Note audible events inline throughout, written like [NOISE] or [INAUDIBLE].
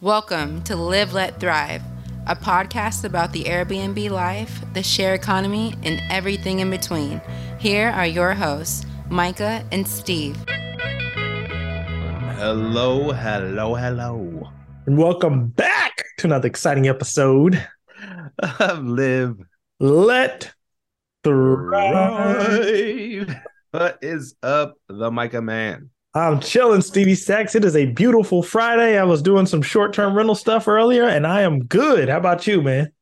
Welcome to Live, Let, Thrive, a podcast about the Airbnb life, the share economy, and everything in between. Here are your hosts, Myka and Steve. Hello, hello, hello. And welcome back to another exciting episode of Live, Let, Thrive. Thrive. What is up, the Myka man? I'm chilling, Stevie Sachs. It is a beautiful Friday. I was doing some short term rental stuff earlier, and I am good. How about you, man?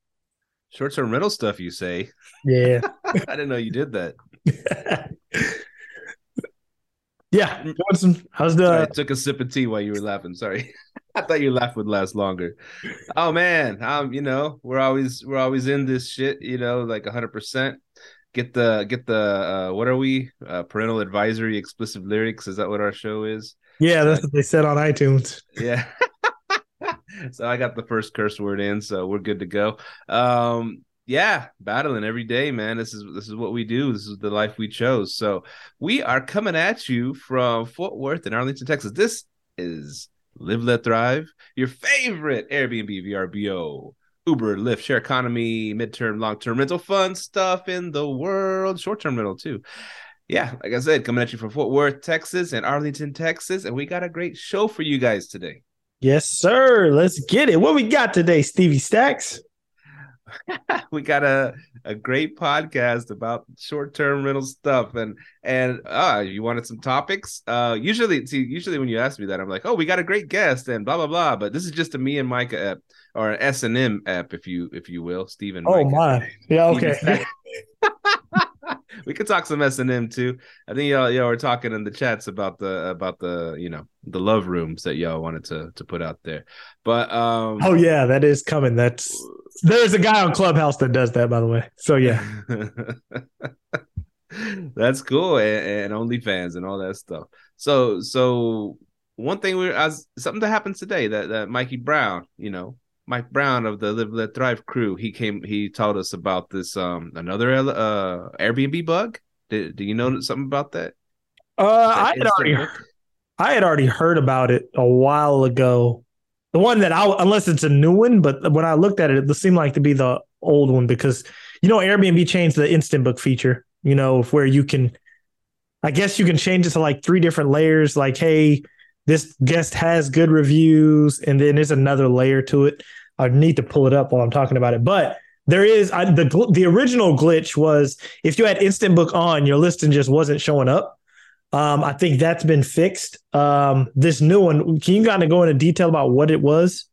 Short term rental stuff, you say? Yeah. [LAUGHS] I didn't know you did that. [LAUGHS] yeah. Doing some, doing. Sorry, I took a sip of tea while you were laughing. Sorry. [LAUGHS] I thought your laugh would last longer. Oh man, um, you know, we're always we're always in this shit, you know, like hundred percent get the get the uh, what are we uh, parental advisory explicit lyrics? Is that what our show is? Yeah that's what they said on itunes. yeah. [LAUGHS] So i got the first curse word in so we're good to go. Um yeah battling every day man. This is this is what we do. This is the life we chose. So we are coming at you from fort worth in arlington texas. This is live let thrive your favorite airbnb vrbo Uber, Lyft, share economy, midterm, long term rental, fun stuff in the world, short term rental too. Yeah, like I said, coming at you from Fort Worth, Texas, and Arlington, Texas, and we got a great show for you guys today. Yes, sir. Let's get it. What we got today, Stevie Stacks? [LAUGHS] we got a a great podcast about short term rental stuff and and uh you wanted some topics uh usually see usually when you ask me that i'm like oh we got a great guest and blah blah blah but this is just a me and Myka or an s and m app if you if you will stephen oh Myka. my yeah okay [LAUGHS] we could talk some S and M too. I think y'all y'all were talking in the chats about the about the you know the love rooms that y'all wanted to to put out there. But um oh yeah, that is coming. That's there's a guy on Clubhouse that does that, by the way. So yeah, [LAUGHS] that's cool, and, and OnlyFans and all that stuff. So so one thing we as something that happens today that that Mikey Brown, you know, Mike Brown of the Live Let Thrive crew, he came he told us about this um another uh Airbnb bug. Did do you know something about that? Uh, that I had already book? I had already heard about it a while ago. The one that I unless it's a new one, but when I looked at it, it seemed like to be the old one because you know Airbnb changed the instant book feature. You know where you can, I guess you can change it to like three different layers. Like, hey, this guest has good reviews, and then there's another layer to it. I need to pull it up while I'm talking about it, but there is I, the the original glitch was if you had instant book on, your listing just wasn't showing up. Um, I think that's been fixed. Um, this new one, can you kind of go into detail about what it was?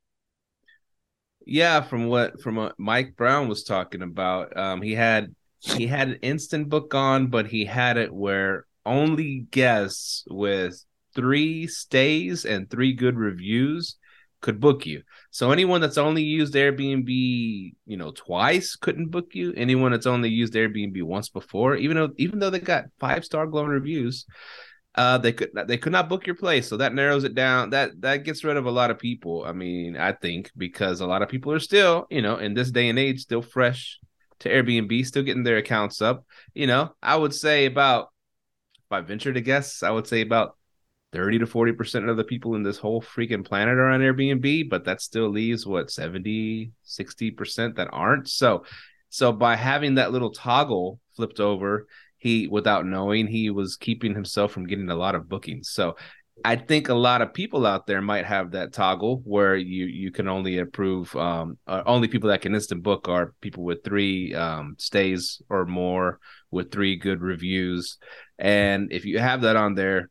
Yeah, from what from what Mike Brown was talking about, um, he had he had an instant book on, but he had it where only guests with three stays and three good reviews could book you. So anyone that's only used Airbnb, you know, twice couldn't book you. Anyone that's only used Airbnb once before, even though even though they got five star glowing reviews, uh, they could they could not book your place. So that narrows it down. That that gets rid of a lot of people. I mean, I think because a lot of people are still, you know, in this day and age, still fresh to Airbnb, still getting their accounts up. You know, I would say about if I venture to guess, I would say about 30 to 40% of the people in this whole freaking planet are on Airbnb, but that still leaves what 70, 60% that aren't. So so by having that little toggle flipped over, he without knowing he was keeping himself from getting a lot of bookings. So I think a lot of people out there might have that toggle where you you can only approve um uh, only people that can instant book are people with three um stays or more with three good reviews. And if you have that on there,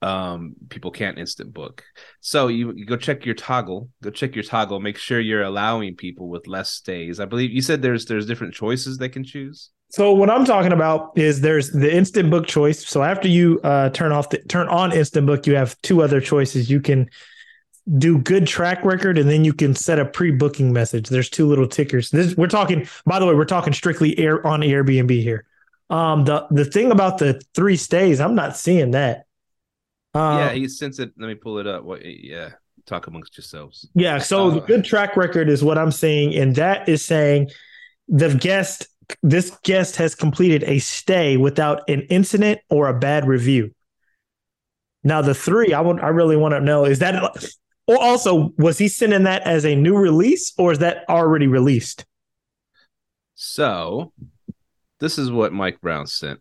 um people can't instant book. So you, you go check your toggle go check your toggle make sure you're allowing people with less stays. I believe you said there's there's different choices they can choose? So what i'm talking about is there's the instant book choice. So after you uh turn off the turn on instant book you have two other choices. You can do good track record and then you can set a pre-booking message. There's two little tickers. This we're talking by the way we're talking strictly air on airbnb here. Um the the thing about the three stays i'm not seeing that um, yeah, he sends it. Let me pull it up. What? Yeah, talk amongst yourselves. Yeah. So uh, the good track record is what I'm saying, and that is saying the guest, this guest has completed a stay without an incident or a bad review. Now the three, I want, I really want to know is that Or also, was he sending that as a new release or is that already released? So, this is what Mike Brown sent.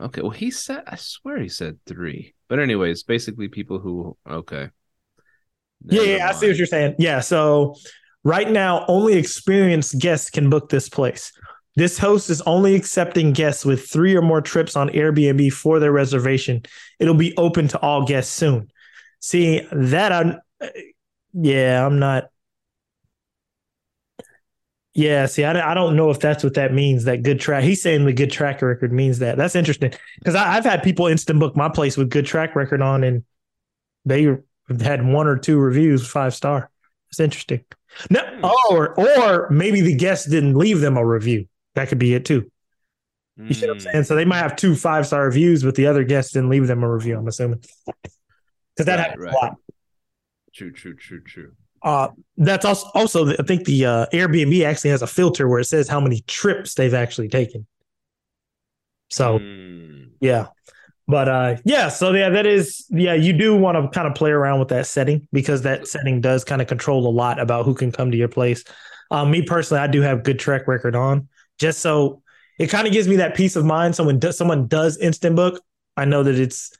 Okay, well, he said, I swear he said three. But, anyways, basically, people who, okay. yeah, yeah, I see what you're saying. Yeah, so right now, only experienced guests can book this place. This host is only accepting guests with three or more trips on Airbnb for their reservation. It'll be open to all guests soon. See that I'm, uh, yeah, I'm not. Yeah, see, I, I don't know if that's what that means. That good track. He's saying the good track record means that. That's interesting because I've had people instant book my place with good track record on, and they had one or two reviews five star. It's interesting. No, or or maybe the guest didn't leave them a review. That could be it too. You see what I'm Mm. saying? So they might have two five star reviews, but the other guests didn't leave them a review. I'm assuming because that Right, happens right. a lot. True, true, true, true. Uh, that's also also I think the uh, Airbnb actually has a filter where it says how many trips they've actually taken. So Mm. yeah, but uh, yeah, so yeah, that is yeah. You do want to kind of play around with that setting because that setting does kind of control a lot about who can come to your place. Um, me personally, I do have good track record on, just so it kind of gives me that peace of mind. Someone does someone does instant book, I know that it's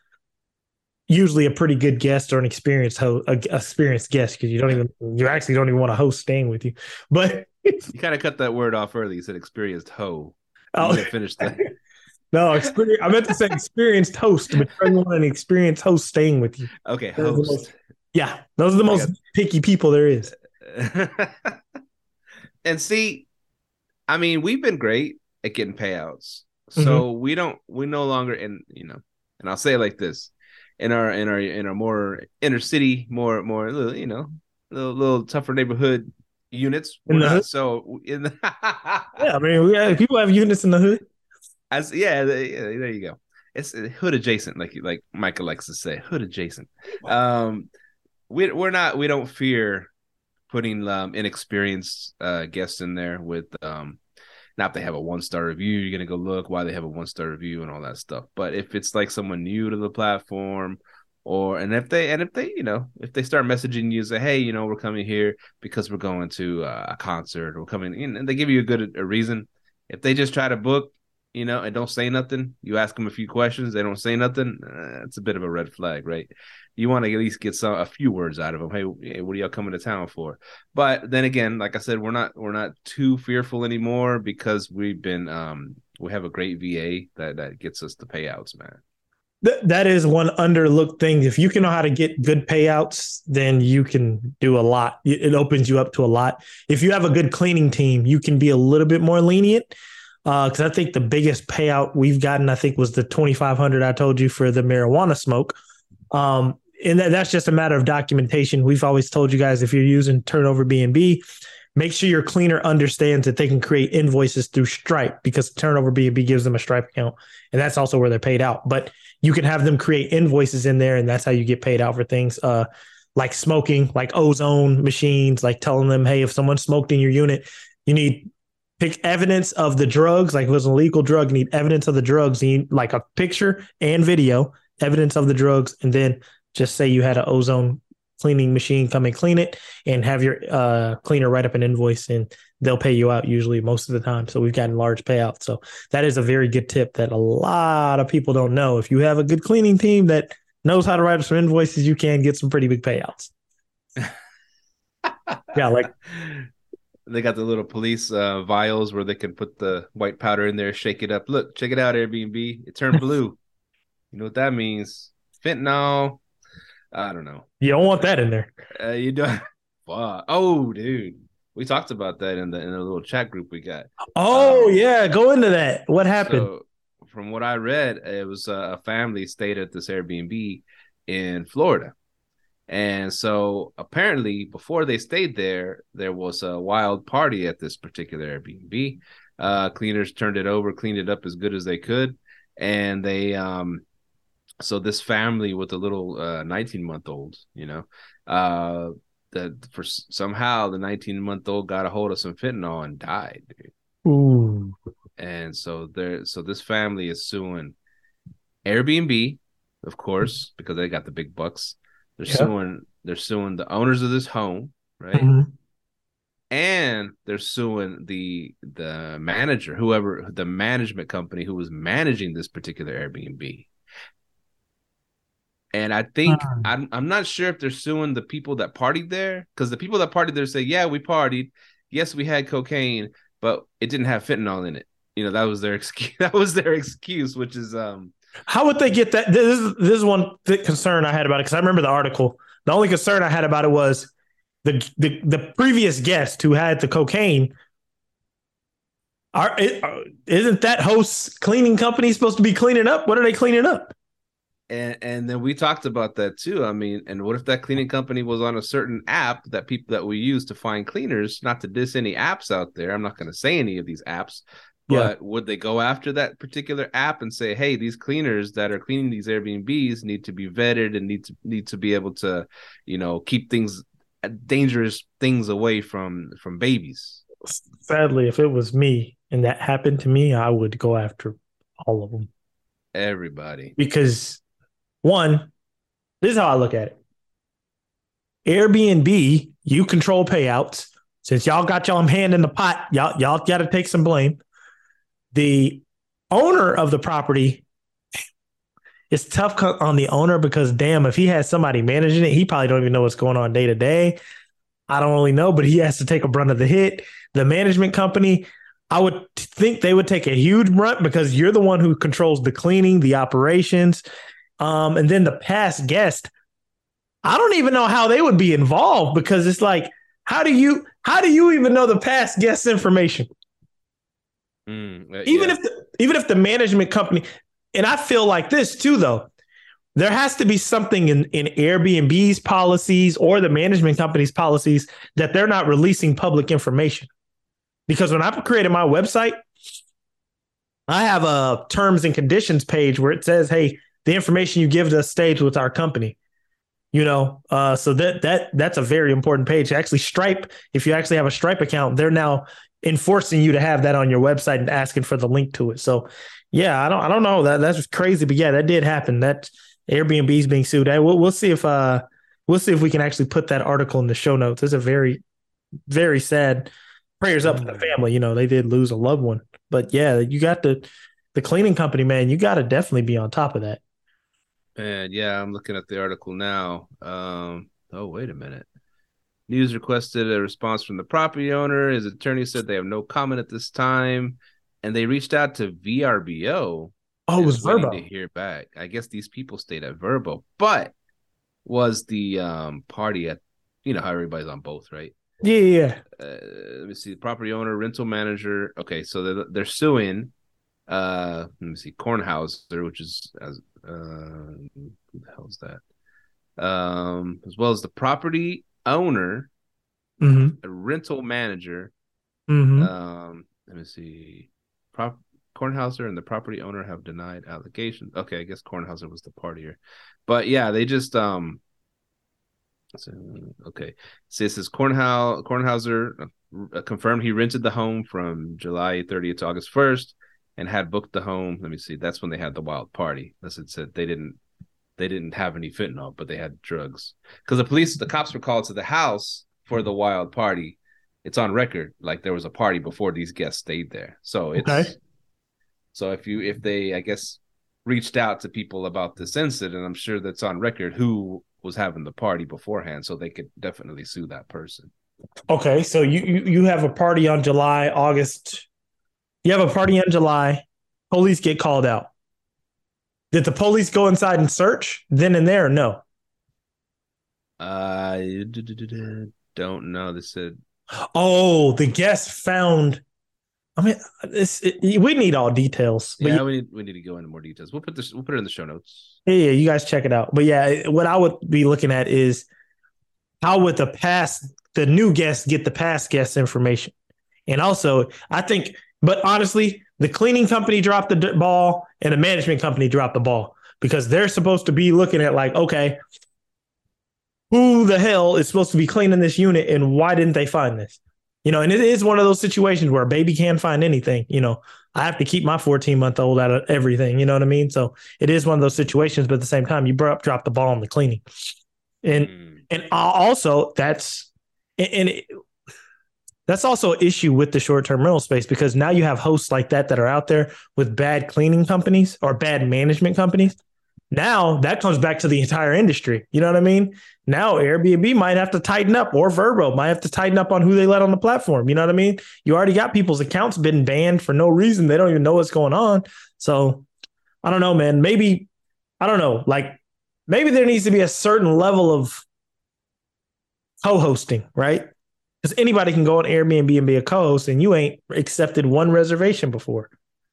usually a pretty good guest or an experienced host, a, experienced guest because you don't even you actually don't even want a host staying with you. But [LAUGHS] You kind of cut that word off early. You said experienced hoe. Oh, finish that. [LAUGHS] no, experience. I meant to say experienced host, but you want an experienced host staying with you. Okay, Those host. most- Yeah, those are the most picky people there is. [LAUGHS] and see, I mean, we've been great at getting payouts. So Mm-hmm. we don't we no longer and you know, and I'll say it like this. In our in our in our more inner city, more more little, you know, little little tougher neighborhood units. In the hood? so [LAUGHS] in the Yeah, I mean, we have, people have units in the hood. as yeah, the- there you go. It's uh, hood adjacent, like like Michael likes to say, hood adjacent. Um, we we're not we don't fear putting um, inexperienced uh, guests in there with um, now if they have a one star review, you're gonna go look why they have a one star review and all that stuff. But if it's like someone new to the platform, or and if they and if they you know if they start messaging you say hey you know we're coming here because we're going to uh, a concert or coming in and they give you a good a reason. If they just try to book you know, and don't say nothing. You ask them a few questions, they don't say nothing. Uh, it's a bit of a red flag, right? You want to at least get some a few words out of them. Hey, hey, what are y'all coming to town for? But then again, like I said, we're not we're not too fearful anymore because we've been um we have a great VA that that gets us the payouts, man. Th- that is one underlooked thing. If you can know how to get good payouts, then you can do a lot. It opens you up to a lot. If you have a good cleaning team, you can be a little bit more lenient. Because I think the biggest payout we've gotten, I think, was the twenty five hundred I told you for the marijuana smoke. Um, and that, that's just a matter of documentation. We've always told you guys if you're using Turnover B&B, make sure your cleaner understands that they can create invoices through Stripe because Turnover B&B gives them a Stripe account, and that's also where they're paid out. But you can have them create invoices in there, and that's how you get paid out for things uh, like smoking, like ozone machines, like telling them, hey, if someone smoked in your unit, you need pick evidence of the drugs, like if it was an illegal drug, you need evidence of the drugs, you need like a picture and video, evidence of the drugs, and then just say you had an ozone cleaning machine come and clean it and have your uh, cleaner write up an invoice and they'll pay you out usually most of the time. So we've gotten large payouts. So that is a very good tip that a lot of people don't know. If you have a good cleaning team that knows how to write up some invoices, you can get some pretty big payouts. [LAUGHS] yeah, like they got the little police uh, vials where they can put the white powder in there, shake it up. Look, check it out, Airbnb. It turned [LAUGHS] blue. You know what that means? Fentanyl. I don't know. you don't want that in there. Uh, you don't. [LAUGHS] Fuck. Oh, dude, we talked about that in the in the little chat group we got. Oh Um, yeah, go into that. What happened? So, from what I read, it was a family stayed at this Airbnb in Florida. And so apparently, before they stayed there, there was a wild party at this particular Airbnb. Uh, cleaners turned it over, cleaned it up as good as they could. And they, um, so this family with a little uh, 19 month old, you know, uh, that for somehow the 19 month old got a hold of some fentanyl and died. Dude Ooh. and so there so this family is suing Airbnb of course, because they got the big bucks. They're Yeah. suing. They're suing the owners of this home, right? Mhm. and they're suing the the manager, whoever the management company who was managing this particular Airbnb. And I think Hmm. I'm I'm not sure if they're suing the people that partied there because the people that partied there say, yeah, we partied, yes, we had cocaine, but it didn't have fentanyl in it. You know, that was their [LAUGHS] excuse. That was their excuse, which is um How would they get that? This is this is one th- concern I had about it because I remember the article. The only concern I had about it was the the, the previous guest who had the cocaine. Are, it, isn't that host's cleaning company supposed to be cleaning up? What are they cleaning up? And and then we talked about that too. I mean, and what if that cleaning company was on a certain app that people that we use to find cleaners? Not to diss any apps out there. I'm not going to say any of these apps, Yeah. but would they go after that particular app and say, "Hey, these cleaners that are cleaning these Airbnbs need to be vetted and need to need to be able to, you know, keep things uh, dangerous things away from from babies." Sadly, if it was me and that happened to me, I would go after all of them Everybody. because one, this is how I look at it. Airbnb, you control payouts. Since y'all got y'all hand in the pot, y'all y'all got to take some blame. The owner of the property, it's tough on the owner because damn, if he has somebody managing it, he probably don't even know what's going on day to day. I don't really know, but he has to take a brunt of the hit. The management company, I would think they would take a huge brunt because you're the one who controls the cleaning, the operations, um, and then the past guest. I don't even know how they would be involved because it's like, how do you how do you even know the past guest information? Mm, uh, Even yeah. if the, even if the management company, and I feel like this too, though, there has to be something in in Airbnb's policies or the management company's policies that they're not releasing public information. Because when I created my website, I have a terms and conditions page where it says, "Hey, the information you give to us stays with our company." You know, uh, so that that that's a very important page. Actually, Stripe, if you actually have a Stripe account, they're now enforcing you to have that on your website and asking for the link to it. So, yeah, I don't I don't know that that's crazy, but yeah, that did happen. That Airbnb's being sued. We'll we'll see if uh we'll see if we can actually put that article in the show notes. It's a very very sad prayers up for the family. You know, they did lose a loved one, but yeah, you got the the cleaning company, man. You got to definitely be on top of that. And yeah, I'm looking at the article now. Um, oh, wait a minute. News requested a response from the property owner. His attorney said they have no comment at this time, and they reached out to VRBO. Oh, it was VRBO. to hear back. I guess these people stayed at VRBO, but was the um party at you know how everybody's on both, right? Yeah, yeah, yeah. uh, let me see property owner rental manager okay so they're, they're suing uh let me see cornhauser which is as uh who the hell is that? Um as well as the property owner Mm-hmm. a rental manager Mm-hmm. um let me see. Prop cornhauser and the property owner have denied allegations. Okay i guess cornhauser was the partier. But yeah they just um so, okay. So this is Kornhau, kornhauser uh, confirmed he rented the home from july 30th to august 1st and had booked the home. Let me see. That's when they had the wild party. That's it said. They didn't they didn't have any fentanyl but they had drugs. Because the police the cops were called to the house for the wild party. It's on record like there was a party before these guests stayed there. So it's Okay. so if you if they i guess reached out to people about this incident i'm sure that's on record who was having the party beforehand so they could definitely sue that person. Okay, so you, you you have a party on July, August. You have a party in July. Police get called out. Did the police go inside and search then and there? No. i [LAUGHS] don't know they said Oh, the guest found. I mean, it, we need all details. Yeah, we need we need to go into more details we'll put this we'll put it in the show notes yeah, yeah, you guys check it out. But yeah, what I would be looking at is how would the past, the new guests get the past guest information, and also I think. But honestly, the cleaning company dropped the d- ball, and the management company dropped the ball because they're supposed to be looking at like, okay, who the hell is supposed to be cleaning this unit, and why didn't they find this? You know, and it is one of those situations where a baby can't find anything. You know, I have to keep my 14 month old out of everything. You know what I mean? So it is one of those situations, but at the same time, you drop drop the ball on the cleaning, and mm. and also that's and it, that's also an issue with the short term rental space because now you have hosts like that that are out there with bad cleaning companies or bad management companies. Now that comes back to the entire industry. You know what I mean? Now Airbnb might have to tighten up or VRBO might have to tighten up on who they let on the platform. You know what I mean? You already got people's accounts been banned for no reason. They don't even know what's going on. So I don't know, man. Maybe, I don't know. Like maybe there needs to be a certain level of co-hosting, right? Because anybody can go on Airbnb and be a co-host, and you ain't accepted one reservation before.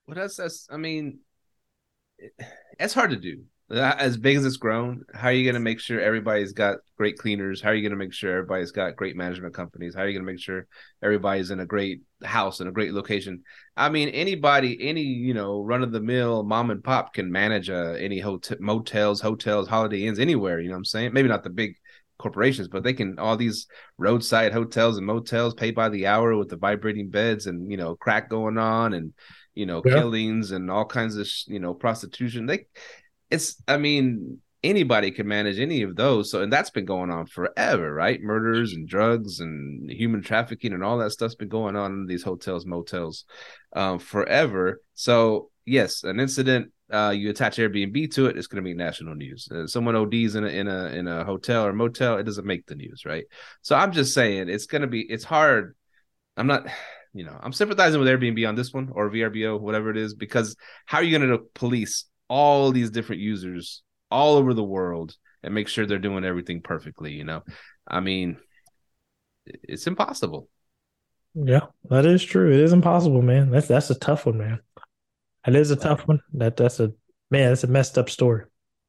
Well, that's that's. I mean, it's hard to do. As big as it's grown, how are you going to make sure everybody's got great cleaners? How are you going to make sure everybody's got great management companies? How are you going to make sure everybody's in a great house in a great location? I mean, anybody, any you know, run of the mill mom and pop can manage uh, any hotel, motels, hotels, Holiday Inns, anywhere. You know what I'm saying? Maybe not the big corporations, but they can all these roadside hotels and motels pay by the hour with the vibrating beds and you know crack going on and you know yeah. killings and all kinds of you know prostitution. They, it's I mean anybody can manage any of those. So and that's been going on forever, right? Murders and drugs and human trafficking and all that stuff's been going on in these hotels, motels, um, forever. So yes, an incident uh, you attach Airbnb to it, it's going to be national news. Uh, someone ODs in a in a in a hotel or motel, it doesn't make the news, right? So I'm just saying it's going to be it's hard. I'm not, [SIGHS] you know, I'm sympathizing with Airbnb on this one or VRBO, whatever it is, because how are you going to police all these different users all over the world and make sure they're doing everything perfectly? You know, I mean, it's impossible. Yeah, that is true. It is impossible, man. That's that's a tough one, man. It is a tough one. That that's a man. It's a messed up story.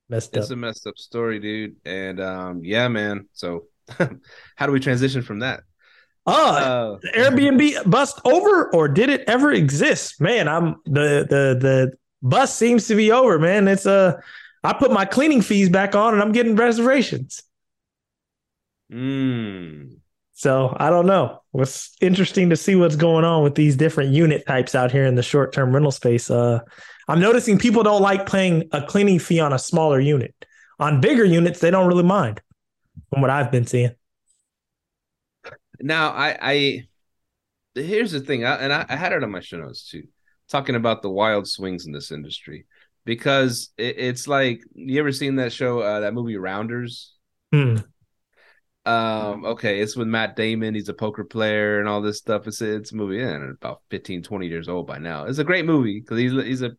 Messed up. it's up. a messed up story, dude. And um, yeah, man. So, [LAUGHS] how do we transition from that? Uh, uh Airbnb bust over, or did it ever exist? Man, I'm the the the bus seems to be over, man. It's a uh, I put my cleaning fees back on, and I'm getting reservations. Hmm. So I don't know. It's interesting to see what's going on with these different unit types out here in the short term rental space. Uh, I'm noticing people don't like paying a cleaning fee on a smaller unit. On bigger units, they don't really mind, from what I've been seeing. Now, I, I here's the thing, I, and I, I, had it on my show notes too, talking about the wild swings in this industry because it, it's like you ever seen that show, uh, that movie Rounders? Hmm. Um, okay, it's with Matt Damon. He's a poker player and all this stuff. It's a, it's a movie, and about 15, 20 years old by now. It's a great movie because he's he's a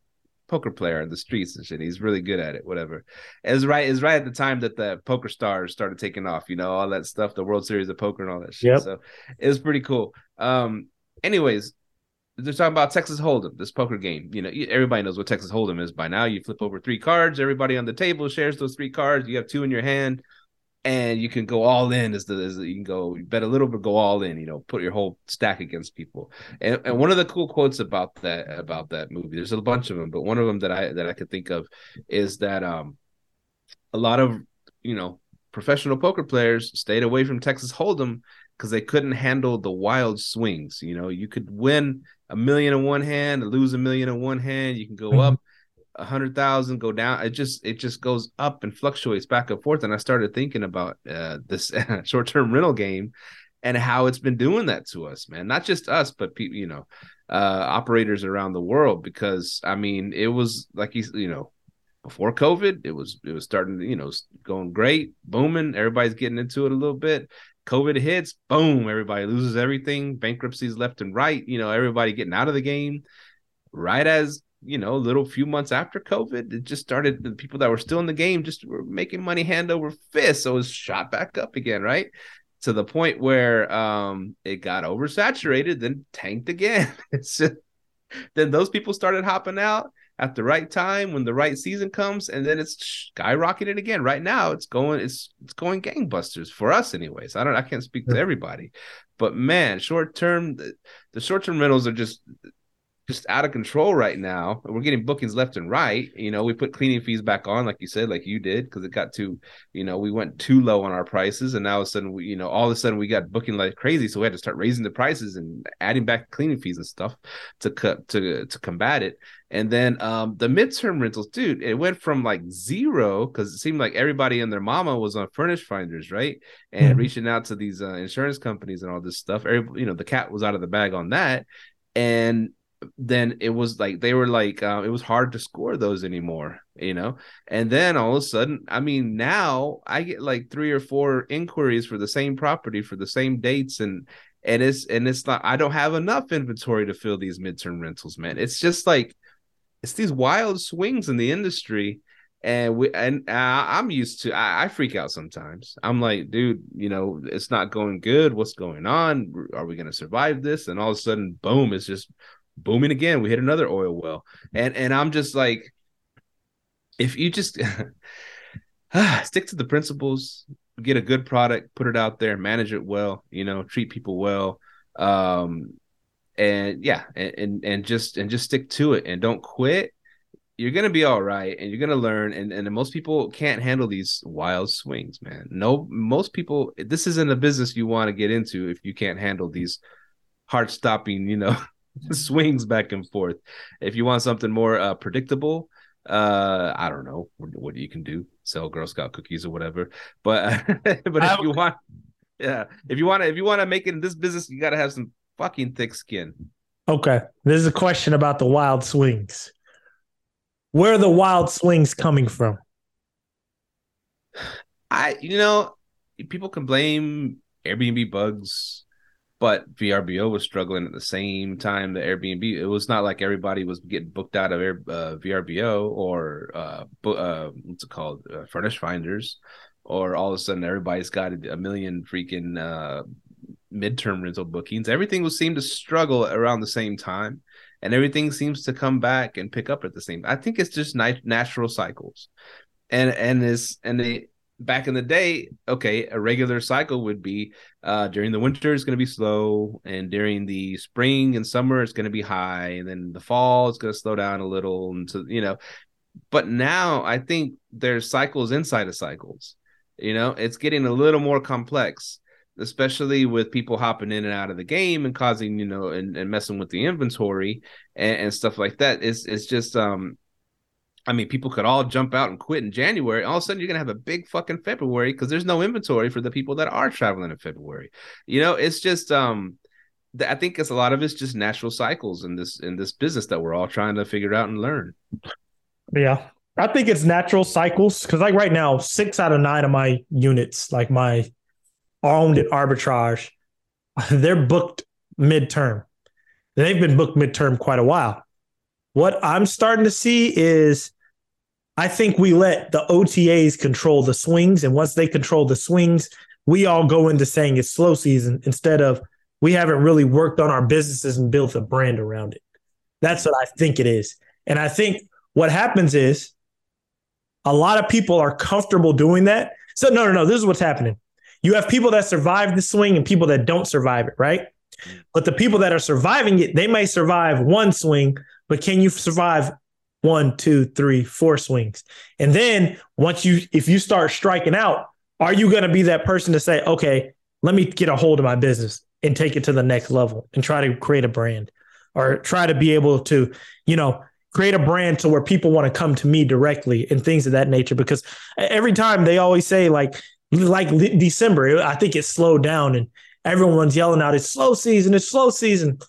poker player in the streets and shit. He's really good at it. Whatever. It's right. It's right at the time that the poker stars started taking off. You know all that stuff, the World Series of Poker and all that shit. Yep. So it was pretty cool. Um. Anyways, they're talking about Texas Hold'em, this poker game. You know, everybody knows what Texas Hold'em is by now. You flip over three cards. Everybody on the table shares those three cards. You have two in your hand and you can go all in as the, as the you can go you bet a little but go all in you know put your whole stack against people. And, and one of the cool quotes about that about that movie there's a bunch of them but one of them that i that i could think of is that um a lot of you know professional poker players stayed away from texas hold'em because they couldn't handle the wild swings you know. You could win a million in one hand lose a million in one hand. You can go mm-hmm. up a hundred thousand go down it just it just goes up and fluctuates back and forth. And i started thinking about uh, this [LAUGHS] short-term rental game and how it's been doing that to us man. Not just us but people you know uh, operators around the world because i mean it was like you you know before covid it was it was starting to, you know going great booming everybody's getting into it a little bit. Covid hits boom everybody loses everything bankruptcies left and right you know everybody getting out of the game. Right as you know, a little few months after COVID, it just started. The people that were still in the game just were making money hand over fist, so it was shot back up again, right? To the point where um, it got oversaturated, then tanked again. [LAUGHS] just, then those people started hopping out at the right time when the right season comes, and then it's skyrocketed again. Right now, it's going it's it's going gangbusters for us, anyways. I don't I can't speak to everybody, but man, short term the, the short term rentals are just just out of control right now. We're getting bookings left and right. You know, we put cleaning fees back on, like you said, like you did, because it got too, you know, we went too low on our prices, and now all of a sudden, we, you know, all of a sudden we got booking like crazy, so we had to start raising the prices and adding back cleaning fees and stuff to cut to to combat it. And then um the midterm rentals, dude, it went from like zero because it seemed like everybody and their mama was on furnish finders, right? And mm-hmm. reaching out to these uh, insurance companies and all this stuff. Every, you know, the cat was out of the bag on that. And then it was like they were like uh, it was hard to score those anymore you know? And then all of a sudden i mean now i get like three or four inquiries for the same property for the same dates and and it's and it's not i don't have enough inventory to fill these midterm rentals man. It's just like it's these wild swings in the industry and we and uh, i'm used to I, I freak out sometimes. I'm like dude you know it's not going good. What's going on? Are we going to survive this? And all of a sudden boom it's just booming again. We hit another oil well, and and I'm just like, if you just [SIGHS] stick to the principles, get a good product, put it out there, manage it well, you know, treat people well, um, and yeah, and and, and just and just stick to it and don't quit. You're gonna be all right, and you're gonna learn. And and most people can't handle these wild swings, man. No, most people. This isn't a business you want to get into if you can't handle these heart stopping, you know, [LAUGHS] [LAUGHS] swings back and forth. If you want something more uh, predictable, uh, I don't know what, what, you can do, sell Girl Scout cookies or whatever. But [LAUGHS] but if you want, yeah, if you want to, if you want to make it in this business, you got to have some fucking thick skin. Okay, this is a question about the wild swings. Where are the wild swings coming from? I, you know, people can blame Airbnb bugs but VRBO was struggling at the same time the Airbnb. It was not like everybody was getting booked out of Air, uh, VRBO or uh, uh, what's it called, uh, Furnish Finders, or all of a sudden everybody's got a million freaking uh, midterm rental bookings. Everything was seemed to struggle around the same time, and everything seems to come back and pick up at the same. I think it's just natural cycles, and and is and they back in the day, okay, a regular cycle would be uh, during the winter it's going to be slow, and during the spring and summer it's going to be high, and then the fall it's going to slow down a little, and so you know. But now I think there's cycles inside of cycles. You know, it's getting a little more complex, especially with people hopping in and out of the game and causing you know and, and messing with the inventory and, and stuff like that. It's it's just um I mean, people could all jump out and quit in January. All of a sudden, you're gonna have a big fucking February because there's no inventory for the people that are traveling in February. You know, it's just um, I think it's a lot of it's just natural cycles in this in this business that we're all trying to figure out and learn. Yeah, I think it's natural cycles because, like right now, six out of nine of my units, like my owned at arbitrage, [LAUGHS] they're booked midterm. They've been booked midterm quite a while. What I'm starting to see is I think we let the OTAs control the swings. And once they control the swings, we all go into saying it's slow season instead of we haven't really worked on our businesses and built a brand around it. That's what I think it is. And I think what happens is a lot of people are comfortable doing that. So, no, no, no, this is what's happening. You have people that survive the swing and people that don't survive it, right? Mm. But the people that are surviving it, they may survive one swing, but can you survive one, two, three, four swings? And then once you, if you start striking out, are you going to be that person to say, okay, let me get a hold of my business and take it to the next level and try to create a brand or try to be able to, you know, create a brand to where people want to come to me directly and things of that nature? Because every time they always say, like, like December, I think it slowed down and everyone's yelling out, it's slow season, it's slow season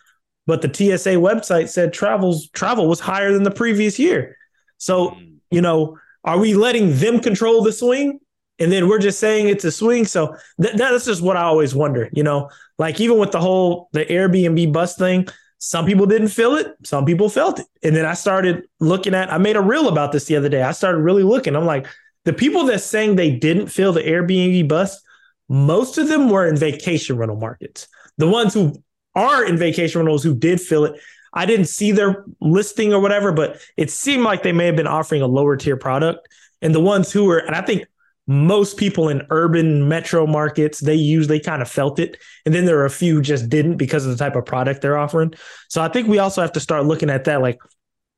but the TSA website said travels travel was higher than the previous year. So, hmm. you know, are we letting them control the swing? And then we're just saying it's a swing. So th- that's just what I always wonder, you know, like even with the whole the Airbnb bus thing, some people didn't feel it, some people felt it. And then I started looking at I made a reel about this the other day. I started really looking. I'm like, the people that saying they didn't feel the Airbnb bus, most of them were in vacation rental markets. The ones who are in vacation rentals who did fill it. I didn't see their listing or whatever, but it seemed like they may have been offering a lower tier product. And the ones who were, and I think most people in urban metro markets they usually kind of felt it. And then there are a few just didn't because of the type of product they're offering. So i think we also have to start looking at that like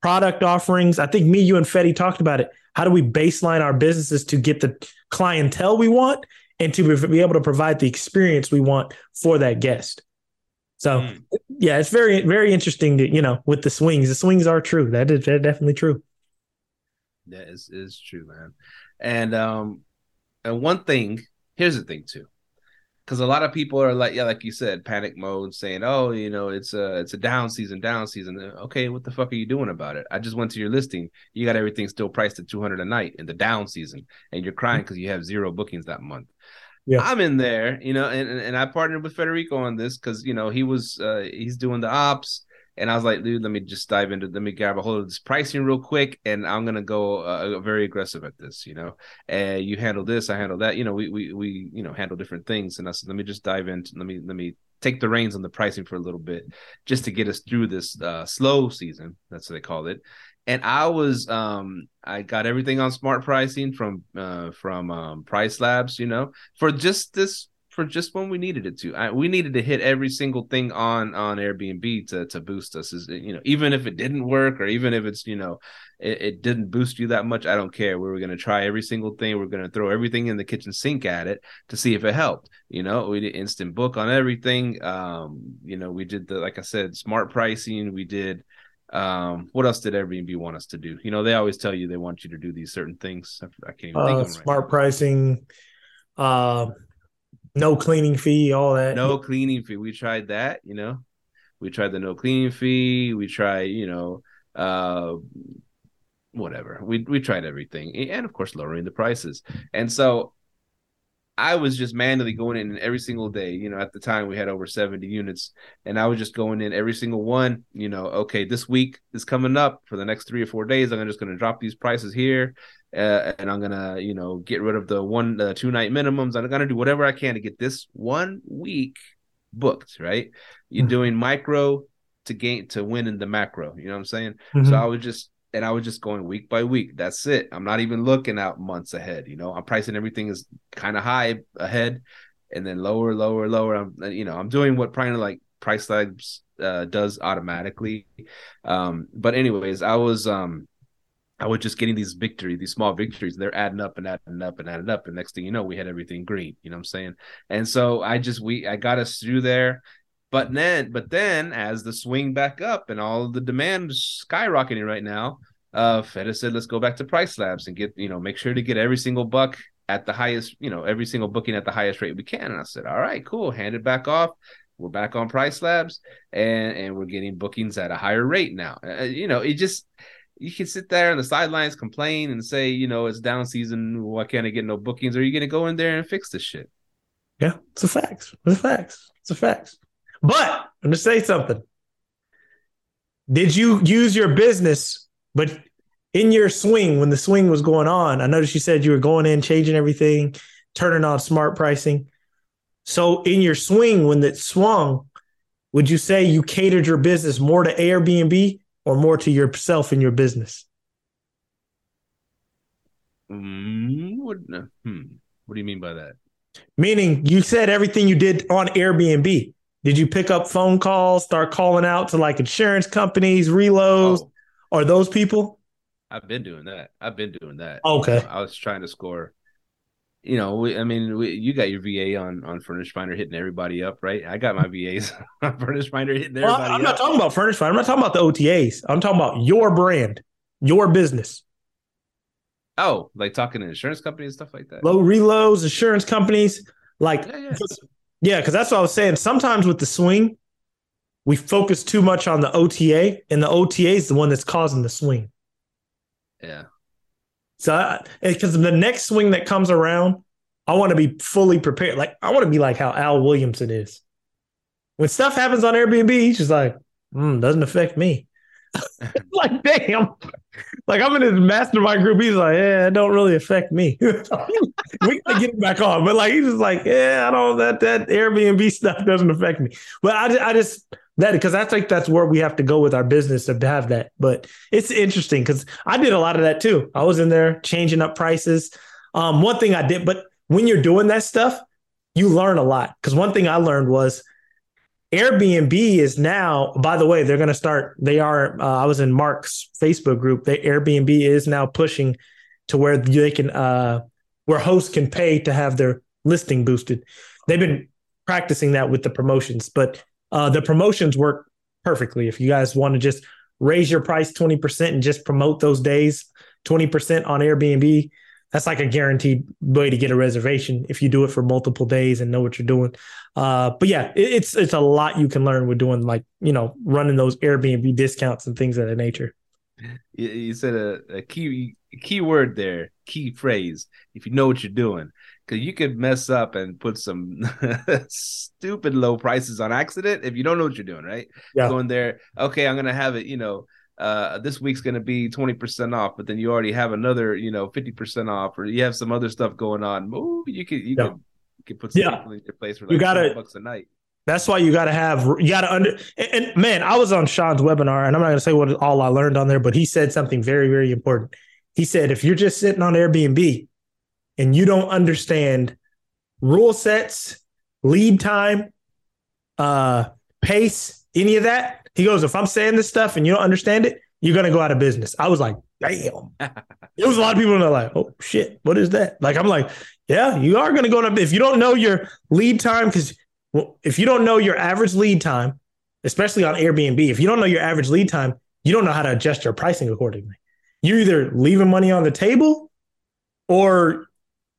product offerings. I think me you and fetty talked about it. How do we baseline our businesses to get the clientele we want and to be able to provide the experience we want for that guest so mm. yeah it's very very interesting to you know with the swings the swings are true that is definitely true that is is true man and um and one thing, here's the thing too, because a lot of people are like, yeah, like you said, panic mode, saying, "Oh, you know, it's a it's a down season, down season." Okay, what the fuck are you doing about it? I just went to your listing. You got everything still priced at two hundred a night in the down season, and you're crying because you have zero bookings that month. Yeah. I'm in there, you know, and and I partnered with Federico on this because you know he was uh, he's doing the ops and I was like, dude, let me just dive into, let me grab a hold of this pricing real quick, and I'm gonna go uh, very aggressive at this, you know. And you handle this, I handle that, you know. We we we you know handle different things, and I said, let me just dive into, let me let me take the reins on the pricing for a little bit, just to get us through this uh, slow season. That's what they call it. And I was, um, I got everything on smart pricing from uh, from um, Price Labs, you know, for just this for just when we needed it to. I, we needed to hit every single thing on on Airbnb to to boost us. Is you know even if it didn't work or even if it's you know it, it didn't boost you that much, I don't care. We were going to try every single thing. We're going to throw everything in the kitchen sink at it to see if it helped. You know, we did instant book on everything. Um, you know, we did the like I said, smart pricing. We did um what else did airbnb want us to do you know they always tell you they want you to do these certain things i, I can't even uh, think of smart right pricing uh no cleaning fee, all that. No cleaning fee. We tried that, you know. We tried the no cleaning fee. We tried, you know, uh whatever. We we tried everything. And of course lowering the prices. And so I was just manually going in every single day. You know, at the time we had over 70 units, and I was just going in every single one. You know, okay, this week is coming up for the next three or four days. I'm just going to drop these prices here uh, and I'm gonna, you know, get rid of the one, uh, two night minimums. I'm gonna do whatever I can to get this one week booked. Right? You're mm-hmm. doing micro to gain to win in the macro. You know what I'm saying? Mm-hmm. So I was just and I was just going week by week. That's it. I'm not even looking out months ahead. You know, I'm pricing everything is kind of high ahead, and then lower, lower, lower. I'm you know I'm doing what probably like Price Labs uh, does automatically. Um, but anyways, I was um I was just getting these victories, these small victories. They're adding up and adding up and adding up. And next thing you know, we had everything green. You know what I'm saying? And so I just we I got us through there. But then, but then as the swing back up and all the demand skyrocketing right now, uh Feta said, let's go back to price labs and get, you know, make sure to get every single buck at the highest, you know, every single booking at the highest rate we can. And I said, all right, cool, hand it back off. We're back on price labs and and we're getting bookings at a higher rate now. Uh, you know, it just you can sit there on the sidelines, complain, and say, you know, it's down season. Why can't I get no bookings? Are you going to go in there and fix this shit? Yeah, it's a fact. It's a fact. It's a fact. But I'm going to say something. Did you use your business, but in your swing, when the swing was going on, I noticed you said you were going in, changing everything, turning on smart pricing. So in your swing, when it swung, would you say you catered your business more to Airbnb or more to yourself and your business? Mm, what, hmm. what do you mean by that? Meaning, you said everything you did on Airbnb. Did you pick up phone calls, start calling out to like insurance companies, reloads, oh. or those people? I've been doing that. I've been doing that. Okay. I was trying to score you know, we, I mean, we, you got your VA on on Furnish Finder hitting everybody up, right? I got my VAs [LAUGHS] on Furnish Finder hitting everybody. Well, I'm not talking about Furnish Finder. I'm not talking about the OTAs. I'm talking about your brand, your business. Oh, like talking to insurance companies stuff like that. Low reloads, insurance companies, like yeah, yeah, because that's what I was saying. Sometimes with the swing, we focus too much on the OTA, and the OTA is the one that's causing the swing. Yeah. So, because the next swing that comes around, I want to be fully prepared. Like, I want to be like how Al Williamson is. When stuff happens on Airbnb, he's just like, mm, doesn't affect me. [LAUGHS] like, damn. Like, I'm in his mastermind group. He's like, yeah, it don't really affect me. [LAUGHS] we gotta get him back on. But like, he's just like, yeah, I don't, that, that Airbnb [LAUGHS] stuff doesn't affect me. But I, I just, that because I think that's where we have to go with our business to have that. But it's interesting because I did a lot of that too. I was in there changing up prices. Um, one thing I did, but when you're doing that stuff, you learn a lot. Because one thing I learned was Airbnb is now, by the way, they're going to start. They are. Uh, I was in Mark's Facebook group. They Airbnb is now pushing to where they can, uh, where hosts can pay to have their listing boosted. They've been practicing that with the promotions, but uh, the promotions work perfectly. If you guys want to just raise your price twenty percent and just promote those days twenty percent on Airbnb, that's like a guaranteed way to get a reservation if you do it for multiple days and know what you're doing. Uh, but yeah, it, it's it's a lot you can learn with doing like you know running those Airbnb discounts and things of that nature. You, you said a, a key key word there, key phrase. If you know what you're doing, because you could mess up and put some [LAUGHS] stupid low prices on accident if you don't know what you're doing. Right? Yeah. Going there, okay, I'm gonna have it. You know, uh, this week's going to be 20% off, but then you already have another, you know, 50% off, or you have some other stuff going on. Ooh, you can, you, yeah. can, you can put some yeah. in your place for like you gotta, bucks a night. That's why you got to have, you got to under, and, and, man, I was on Sean's webinar and I'm not going to say what all I learned on there, but he said something very, very important. He said, if you're just sitting on Airbnb and you don't understand rule sets, lead time, uh, pace, any of that, he goes, if I'm saying this stuff and you don't understand it, you're gonna go out of business. I was like, damn. [LAUGHS] there was a lot of people that are like, oh shit, what is that? Like, I'm like, yeah, you are gonna go to if you don't know your lead time, because well, if you don't know your average lead time, especially on Airbnb, if you don't know your average lead time, you don't know how to adjust your pricing accordingly. You're either leaving money on the table or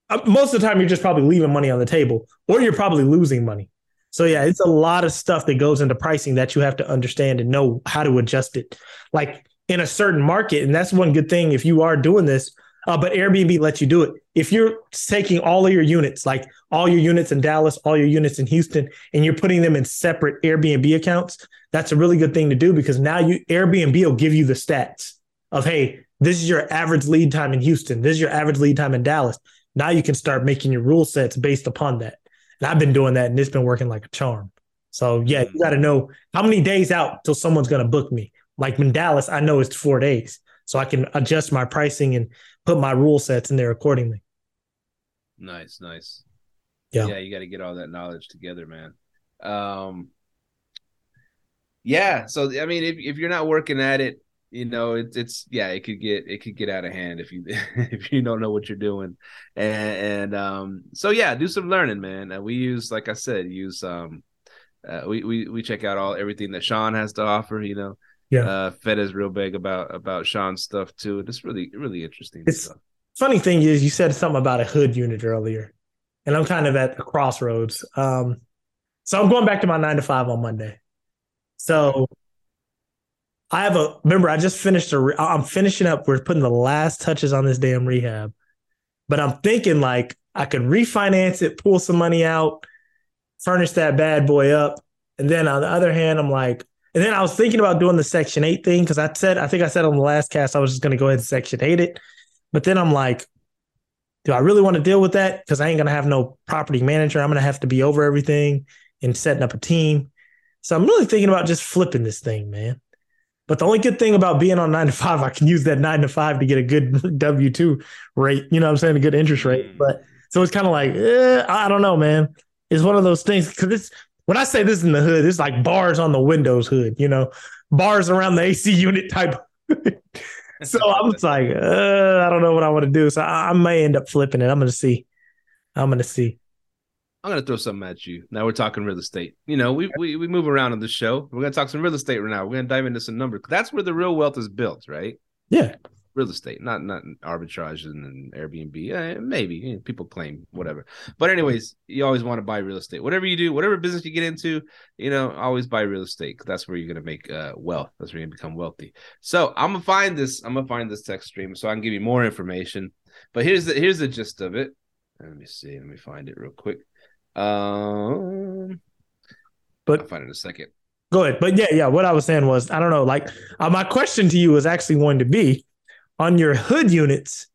uh, most of the time you're just probably leaving money on the table or you're probably losing money. So yeah, it's a lot of stuff that goes into pricing that you have to understand and know how to adjust it. Like in a certain market, and that's one good thing if you are doing this. Uh, but Airbnb lets you do it. If you're taking all of your units, like all your units in Dallas, all your units in Houston, and you're putting them in separate Airbnb accounts, that's a really good thing to do because now you Airbnb will give you the stats of hey, this is your average lead time in Houston, this is your average lead time in Dallas. Now you can start making your rule sets based upon that. And I've been doing that and it's been working like a charm. So yeah, you got to know how many days out till someone's going to book me. Like in Dallas, I know it's four days. So I can adjust my pricing and put my rule sets in there accordingly. Nice, nice. Yeah. Yeah, you got to get all that knowledge together, man. Um Yeah, so I mean if if you're not working at it you know it's it's yeah it could get it could get out of hand if you [LAUGHS] if you don't know what you're doing. And, and um so yeah do some learning man. And we use like i said use um uh, we, we we check out all everything that sean has to offer you know. Yeah. Uh fed is real big about about sean's stuff too. It's really really interesting it's stuff. funny thing is you said something about a hood unit earlier and i'm kind of at the crossroads. Um so i'm going back to my nine to five on monday. So I have a remember I just finished a I'm finishing up we're putting the last touches on this damn rehab. But I'm thinking like I could refinance it, pull some money out, furnish that bad boy up. And then on the other hand, I'm like, and then I was thinking about doing the section 8 thing cuz I said I think I said on the last cast I was just going to go ahead and section 8 it. But then I'm like do I really want to deal with that cuz I ain't going to have no property manager. I'm going to have to be over everything and setting up a team. So I'm really thinking about just flipping this thing, man. But the only good thing about being on nine to five, I can use that nine to five to get a good [LAUGHS] W two rate. You know what I'm saying? A good interest rate. Mm. But so it's kind of like, eh, I don't know, man. It's one of those things because it's when I say this in the hood, it's like bars on the Windows hood, you know, bars around the AC unit type. [LAUGHS] so I'm just like, uh, I don't know what I want to do. So I, I may end up flipping it. I'm gonna see. I'm gonna see. I'm gonna throw something at you. Now we're talking real estate. You know, we we, we move around on the show. We're gonna talk some real estate right now. We're gonna dive into some numbers. That's where the real wealth is built, right? Yeah. Real estate, not not arbitrage and Airbnb. Eh, maybe people claim whatever, but anyways, you always want to buy real estate. Whatever you do, whatever business you get into, you know, always buy real estate. That's where you're gonna make uh, wealth. That's where you're gonna become wealthy. So I'm gonna find this. I'm gonna find this text stream so I can give you more information. But here's the here's the gist of it. Let me see. Let me find it real quick. Um, but I'll find it in a second. Go ahead. But yeah, yeah. What I was saying was, I don't know. Like, uh, my question to you was actually going to be on your hood units.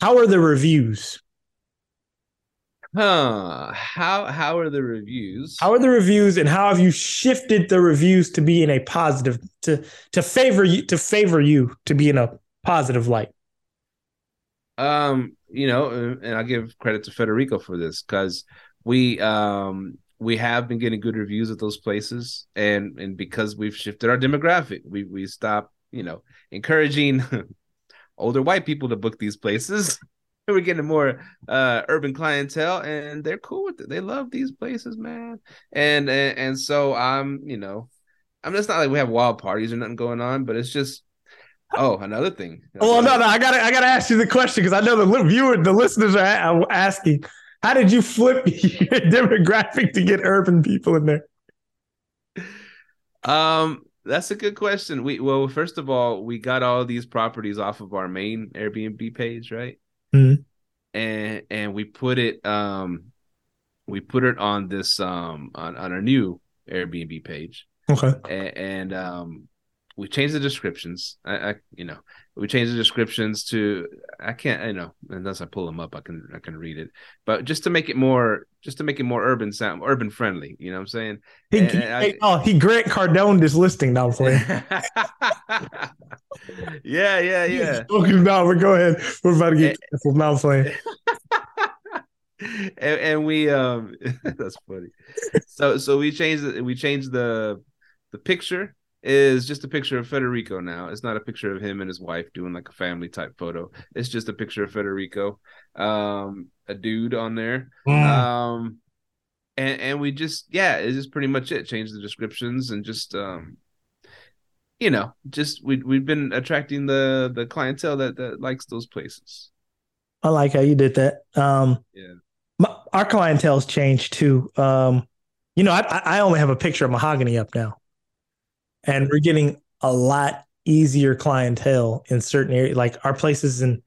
How are the reviews? Huh? How how are the reviews? How are the reviews, and how have you shifted the reviews to be in a positive to to favor you to favor you to be in a positive light? Um, you know, and I give credit to Federico for this because we um we have been getting good reviews at those places, and and because we've shifted our demographic, we we stopped, you know, encouraging [LAUGHS] older white people to book these places. [LAUGHS] We're getting more uh, urban clientele, and they're cool with it. They love these places, man. And and, and so I'm, you know, I mean, it's not like we have wild parties or nothing going on, but it's just Oh, another thing. Well, no, no, I gotta, I gotta ask you the question because I know the viewer, the listeners are asking, how did you flip [LAUGHS] your demographic to get urban people in there? Um, that's a good question. We well, first of all, we got all these properties off of our main Airbnb page, right? Mm-hmm. And and we put it um we put it on this um on, on our new Airbnb page. Okay. And, and um we changed the descriptions. I, I, you know, we changed the descriptions to I can't, you know, unless I pull them up, I can I can read it. But just to make it more, just to make it more urban sound, urban friendly. You know what I'm saying? He, I, oh, he Grant Cardone this listing now for you. [LAUGHS] yeah, yeah, yeah. Okay, now we go ahead. We're about to get careful. Now playing. [LAUGHS] and, and we um [LAUGHS] that's funny. So so we changed the, we changed the the picture is just a picture of Federico now. It's not a picture of him and his wife doing like a family type photo. It's just a picture of Federico, um, a dude on there. Mm. Um, and and we just yeah, it's just pretty much it. Change the descriptions and just um, you know, just we we've been attracting the the clientele that that likes those places. I like how you did that. Um, yeah, my, our clientele's changed too. Um, you know, I I only have a picture of mahogany up now and we're getting a lot easier clientele in certain areas. Like our places in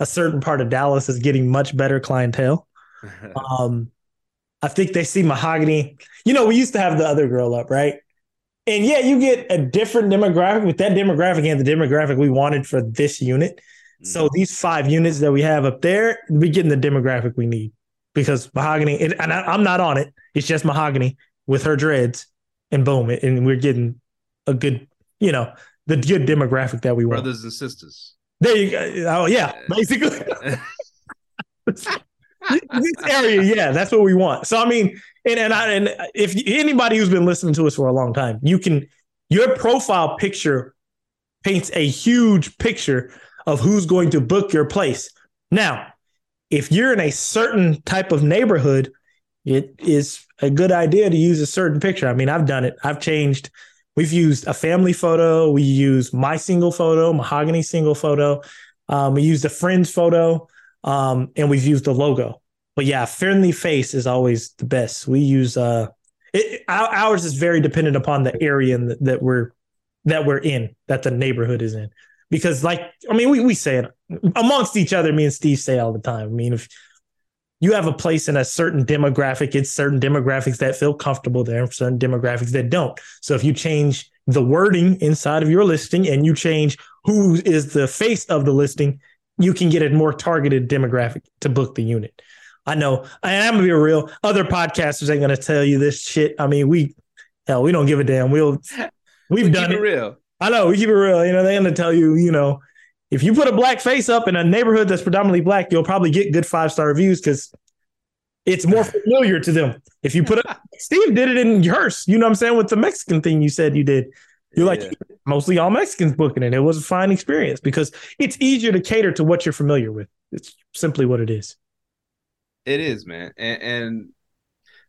a certain part of Dallas is getting much better clientele. [LAUGHS] um, I think they see mahogany. You know, we used to have the other girl up, right? And yeah, you get a different demographic with that demographic and the demographic we wanted for this unit. Mm-hmm. So these five units that we have up there, we're getting the demographic we need because mahogany, and, and I, am not on it. It's just mahogany with her dreads, and boom, and we're getting a good, you know, the good demographic that we want. Brothers and sisters. There you go. Oh yeah, basically. [LAUGHS] [LAUGHS] this area, yeah, that's what we want. So I mean, and and I and if anybody who's been listening to us for a long time, you can your profile picture paints a huge picture of who's going to book your place. Now, if you're in a certain type of neighborhood, it is a good idea to use a certain picture. I mean, I've done it. I've changed We've used a family photo. We use my single photo, mahogany single photo. Um, we used a friend's photo, um, and we've used the logo. But yeah, friendly face is always the best. We use uh, it, ours is very dependent upon the area the, that we're that we're in, that the neighborhood is in. Because like, I mean, we we say it amongst each other. Me and Steve say all the time. I mean, if you have a place in a certain demographic. It's certain demographics that feel comfortable there, and certain demographics that don't. So if you change the wording inside of your listing and you change who is the face of the listing, you can get a more targeted demographic to book the unit. I know, I'm gonna be real. Other podcasters ain't gonna tell you this shit. I mean, we hell, we don't give a damn. We'll we've we done it. real. I know we keep it real. You know, they're gonna tell you, you know, if you put a black face up in a neighborhood that's predominantly black, you'll probably get good five star reviews because it's more familiar to them. If you put a [LAUGHS] Steve did it in Hurst, you know what I'm saying, with the Mexican thing you said you did. You're yeah. like mostly all Mexicans booking it. It was a fine experience because it's easier to cater to what you're familiar with. It's simply what it is. It is, man. And, and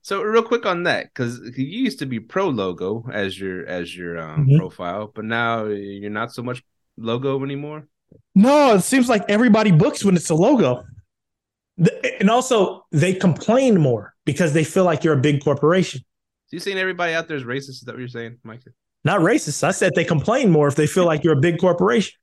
so real quick on that, because you used to be pro logo as your as your um, mm-hmm. profile, but now you're not so much logo anymore. No, it seems like everybody books when it's a logo. And also, they complain more because they feel like you're a big corporation. So you saying everybody out there is racist? Is that what you're saying, Mike? Not racist. I said they complain more if they feel like you're a big corporation.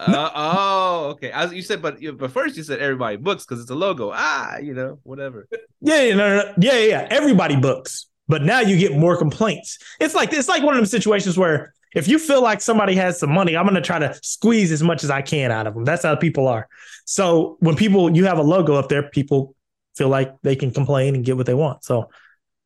Uh, no. Oh, okay. As you said, but but first you said everybody books because it's a logo. Ah, you know, whatever. Yeah, yeah, no, no, yeah, yeah. Everybody books, but now you get more complaints. It's like it's like one of them situations where if you feel like somebody has some money, I'm going to try to squeeze as much as I can out of them. That's how people are. So when people, you have a logo up there, people feel like they can complain and get what they want. So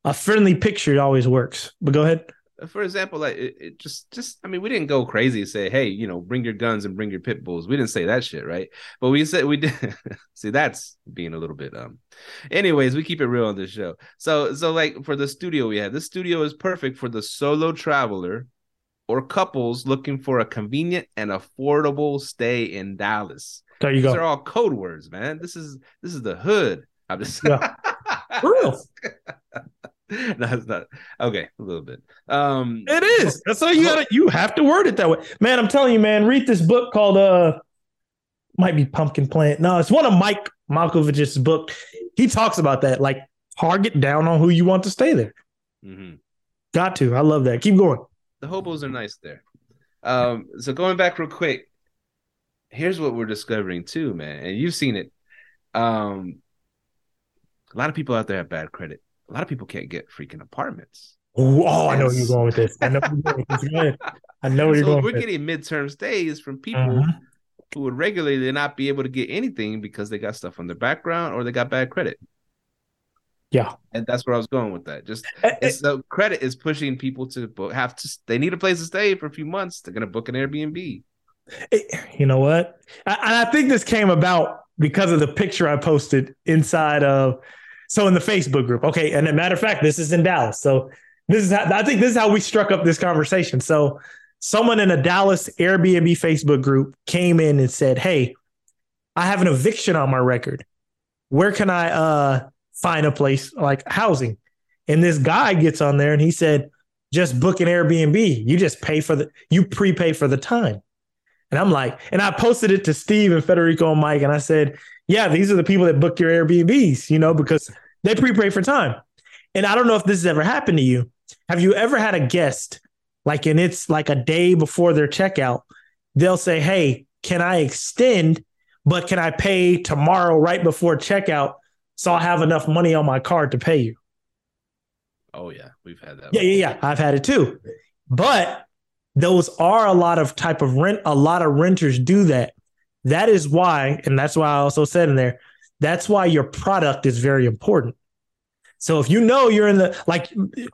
a friendly picture always works. But go ahead. For example, like it, it, just just I mean, we didn't go crazy and say, hey, you know, bring your guns and bring your pit bulls. We didn't say that shit, right? But we said we did. [LAUGHS] See, that's being a little bit um. Anyways, we keep it real on this show. So so like for the studio we have, this studio is perfect for the solo traveler or couples looking for a convenient and affordable stay in Dallas. There you These go. are all code words, man. This is this is the hood. I'm just Yeah. [LAUGHS] Real. [LAUGHS] [LAUGHS] no, it's not. Okay, a little bit. Um It is. That's how you gotta you have to word it that way. Man, I'm telling you, man, read this book called uh might be Pumpkin Plan. No, it's one of Mike Michalowicz's book. He talks about that. Like target down on who you want to stay there. Mm-hmm. Got to. I love that. Keep going. the hobos are nice there. Um, so going back real quick, here's what we're discovering too, man, and you've seen it. Um, a lot of people out there have bad credit. A lot of people can't get freaking apartments. Ooh, oh, I know where you're going with this. I know where you're going with this. I know where [LAUGHS] you're So going we're with this. getting midterm stays from people Mhm. who would regularly not be able to get anything because they got stuff on their background or they got bad credit. Yeah. And that's where I was going with that. Just Eh, eh, so credit is pushing people to book, have to they need a place to stay for a few months. They're gonna book an Airbnb. it- you know what? I, and I think this came about because of the picture I posted inside of. So in the Facebook group, okay. And a matter of fact, this is in Dallas. So this is how I think this is how we struck up this conversation. So someone in a Dallas Airbnb Facebook group came in and said, "Hey, I have an eviction on my record. Where can I uh find a place like housing?" And this guy gets on there and he said, "Just book an Airbnb. You just pay for the you prepay for the time." And I'm like, and I posted it to Steve and Federico and Mike, and I said, yeah, these are the people that book your Airbnbs, you know, because they prepay for time. And I don't know if this has ever happened to you. Have you ever had a guest, like, and it's like a day before their checkout, they'll say, hey, can I extend, but can I pay tomorrow right before checkout so I have enough money on my card to pay you? Oh yeah, we've had that. Yeah, yeah, yeah. I've had it too. But those are a lot of type of rent, a lot of renters do that. That is why, and that's why I also said in there, that's why your product is very important. So if you know you're in the like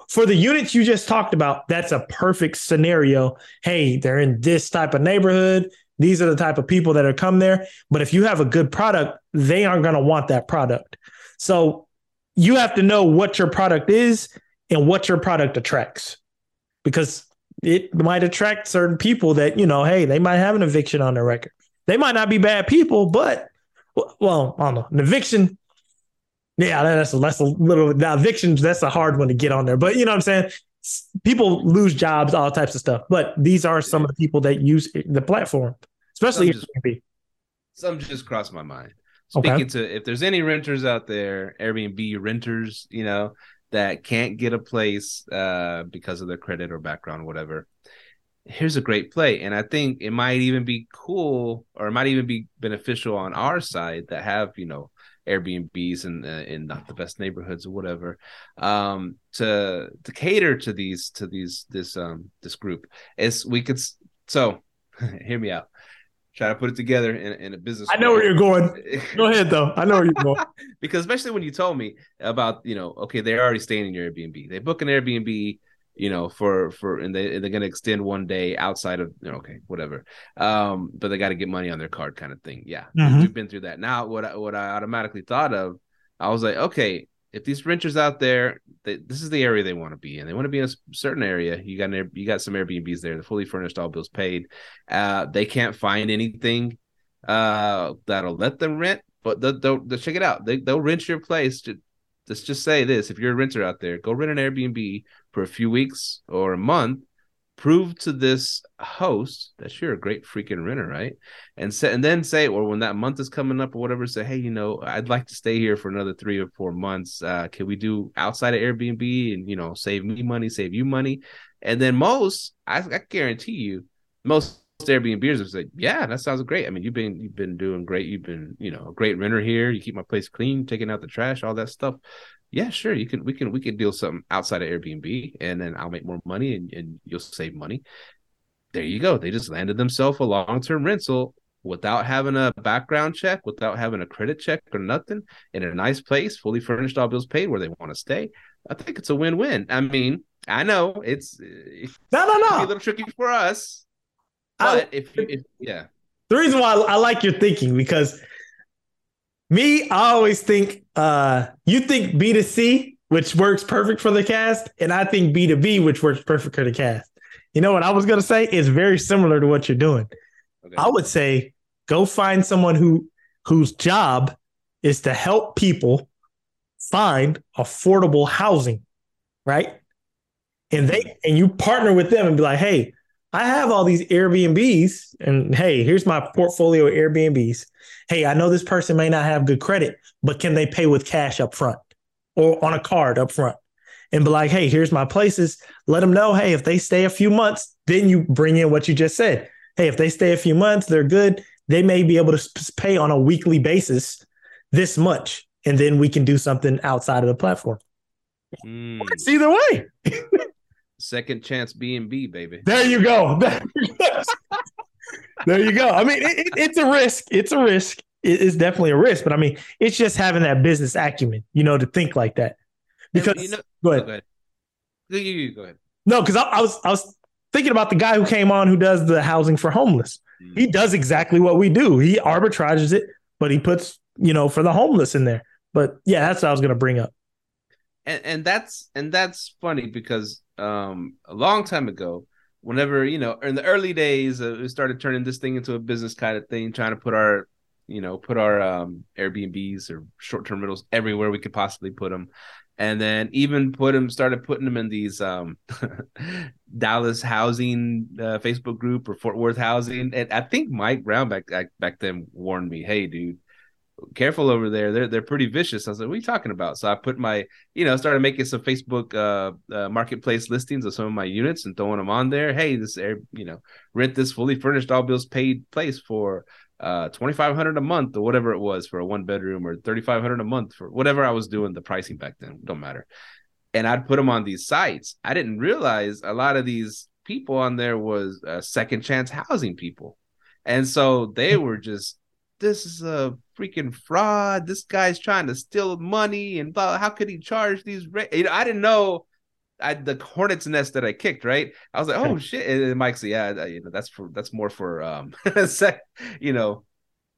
for the units you just talked about, that's a perfect scenario. Hey, they're in this type of neighborhood. These are the type of people that are come there. But if you have a good product, they aren't going to want that product. So you have to know what your product is and what your product attracts because it might attract certain people that you know hey they might have an eviction on their record they might not be bad people but well i don't know an eviction yeah that's a, that's a little now evictions that's a hard one to get on there but you know what i'm saying people lose jobs all types of stuff but these are some of the people that use the platform especially Some just- Airbnb. Some just crossed my mind. Okay. Speaking to if there's any renters out there, Airbnb renters, you know, that can't get a place uh because of their credit or background, whatever. Here's a great play. And I think it might even be cool or it might even be beneficial on our side that have, you know, Airbnbs in uh, in not the best neighborhoods or whatever, um, to to cater to these to these this um this group. Is we could so [LAUGHS] hear me out. Try to put it together in, in a business. i know where you're going [LAUGHS] go ahead though i know where you're going [LAUGHS] because especially when you told me about you know okay they're already staying in your Airbnb they book an Airbnb you know for for and they they're gonna extend one day outside of you know, okay whatever. Um but they got to get money on their card kind of thing. Yeah. Mhm. we've been through that. Now what I, what I automatically thought of I was like okay if these renters out there they, this is the area they want to be in. They want to be in a certain area. You got an you got some Airbnbs there. They're fully furnished all bills paid. Uh they can't find anything uh that'll let them rent but they'll, they'll, they'll check it out. They, they'll rent your place to, let's just say this if you're a renter out there go rent an airbnb for a few weeks or a month prove to this host that you're a great freaking renter right? And say, and then say or when that month is coming up or whatever say hey you know i'd like to stay here for another three or four months. Uh can we do outside of airbnb and you know save me money save you money? And then most i, I guarantee you most Airbnbs would like, "Yeah, that sounds great. I mean, you've been you've been doing great. You've been you know a great renter here. You keep my place clean, taking out the trash, all that stuff. Yeah, sure. You can we can we can deal something outside of Airbnb, and then I'll make more money, and, and you'll save money. There you go. They just landed themselves a long term rental without having a background check, without having a credit check or nothing, in a nice place, fully furnished, all bills paid, where they want to stay. I think it's a win win. I mean, I know it's no, no, no. a little tricky for us. But I, if, if yeah, the reason why I like your thinking because me, I always think uh you think B to C, which works perfect for the cast, and I think B to B, which works perfect for the cast. You know what I was gonna say? It's very similar to what you're doing. Okay. I would say go find someone who whose job is to help people find affordable housing, right? And they and you partner with them and be like, hey, I have all these Airbnbs, and hey, here's my portfolio of Airbnbs. Hey, I know this person may not have good credit, but can they pay with cash up front or on a card up front? And be like, hey, here's my places. Let them know, hey, if they stay a few months, then you bring in what you just said. Hey, if they stay a few months, they're good. They may be able to pay on a weekly basis this much, and then we can do something outside of the platform. Mm. It's either way. [LAUGHS] Second chance B and B, baby. [LAUGHS] There you go. there you go. I mean, it, it, it's a risk. It's a risk. It, it's definitely a risk, but I mean, it's just having that business acumen, you know, to think like that. Because you know, go ahead. Go ahead. You, go ahead. No, because I, I, was I was thinking about the guy who came on who does the housing for homeless. Mm. He does exactly what we do. He arbitrages it, but he puts you know for the homeless in there. But yeah, that's what I was going to bring up. And, and that's and that's funny because um, a long time ago, whenever you know, in the early days, uh, we started turning this thing into a business kind of thing, trying to put our, you know, put our um, Airbnbs or short-term rentals everywhere we could possibly put them, and then even put them, started putting them in these um, [LAUGHS] Dallas housing uh, Facebook group or Fort Worth housing, and I think Mike Brown back back then warned me, "Hey, dude." Careful over there. They're they're pretty vicious. I was like, what are you talking about? So I put my, you know, started making some Facebook uh, uh, marketplace listings of some of my units and throwing them on there. Hey, this air, you know, rent this fully furnished, all bills paid place for uh 2500 a month or whatever it was for a one bedroom or 3500 a month for whatever I was doing the pricing back then, don't matter. And I'd put them on these sites. I didn't realize a lot of these people on there was uh, second chance housing people. And so they were just this is a freaking fraud. This guy's trying to steal money and blah. How could he charge these? Ra-? You know, I didn't know I, the hornet's nest that I kicked. Right, I was like, oh [LAUGHS] shit. And Mike said, yeah, you know, that's for that's more for um, [LAUGHS] sec, you know,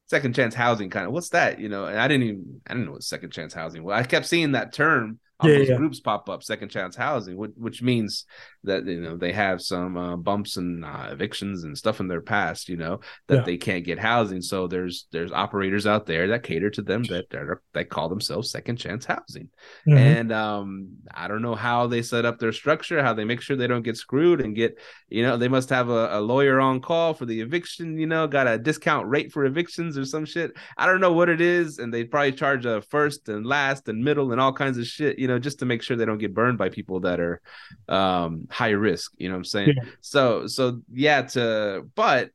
second chance housing kind of. What's that? You know, and I didn't even I didn't know what second chance housing. Well, I kept seeing that term yeah, those yeah. groups pop up, second chance housing, which, which means that you know they have some uh, bumps and uh, evictions and stuff in their past, you know, that yeah. they can't get housing. So there's there's operators out there that cater to them that that, are, that call themselves second chance housing. Mm-hmm. And um, I don't know how they set up their structure, how they make sure they don't get screwed and get, you know, they must have a, a lawyer on call for the eviction, you know, got a discount rate for evictions or some shit. I don't know what it is, and they probably charge a first and last and middle and all kinds of shit, you know know, just to make sure they don't get burned by people that are um high risk, you know what I'm saying? Yeah. So so yeah, to but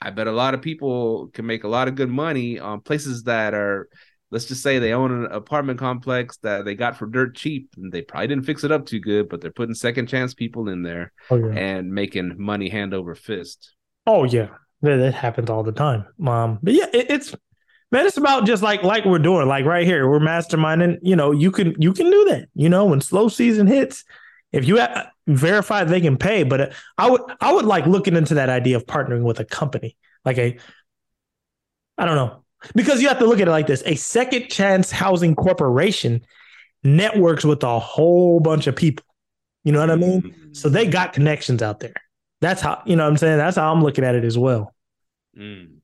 I bet a lot of people can make a lot of good money on places that are let's just say they own an apartment complex that they got for dirt cheap and they probably didn't fix it up too good, but they're putting second chance people in there oh, yeah. and making money hand over fist. Oh yeah. That, happens all the time. Um, but yeah, it, it's man, it's about just like like we're doing, like right here, we're masterminding. You know, you can you can do that. You know, when slow season hits, if you have, verify they can pay, but uh, I would I would like looking into that idea of partnering with a company, like a, I don't know, because you have to look at it like this: a second chance housing corporation networks with a whole bunch of people. You know what I mean? So they got connections out there. That's how you know what I'm saying. That's how I'm looking at it as well. Mm.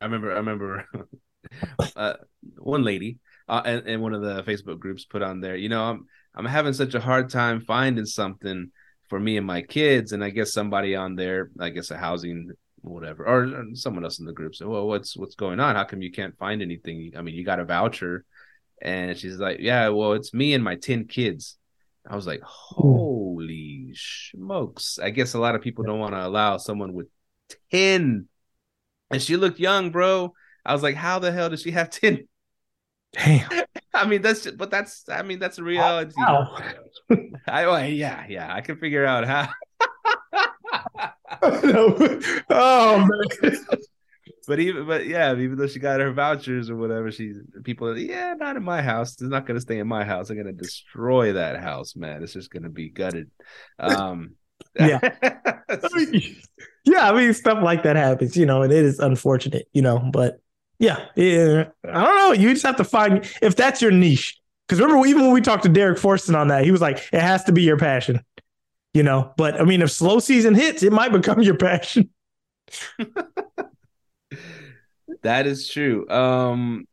I remember. I remember. [LAUGHS] [LAUGHS] uh, one lady uh, and, and one of the Facebook groups put on there, you know, I'm I'm having such a hard time finding something for me and my kids, and I guess somebody on there, I guess a housing whatever, or someone else in the group said, "Well, what's what's going on? How come you can't find anything? I mean, you got a voucher." And she's like, "Yeah, well, it's me and my ten kids." I was like, "Holy smokes!" I guess a lot of people don't want to allow someone with ten, and she looked young, bro. I was like, how the hell does she have 10? Damn. [LAUGHS] I mean, that's just, but that's, I mean, that's a reality. Wow. [LAUGHS] I, well, yeah, yeah, I can figure out how. [LAUGHS] oh, man. but even but yeah, even though she got her vouchers or whatever, she's people are yeah, not in my house. It's not gonna stay in my house. I'm gonna destroy that house, man. It's just gonna be gutted. Um yeah. yeah, I mean stuff like that happens, you know, and it is unfortunate, you know, but yeah, yeah. I don't know. You just have to find if that's your niche. Because remember, even when we talked to Derek Forston on that, he was like, it has to be your passion, you know. But I mean, if slow season hits, it might become your passion. [LAUGHS] that is true. Um,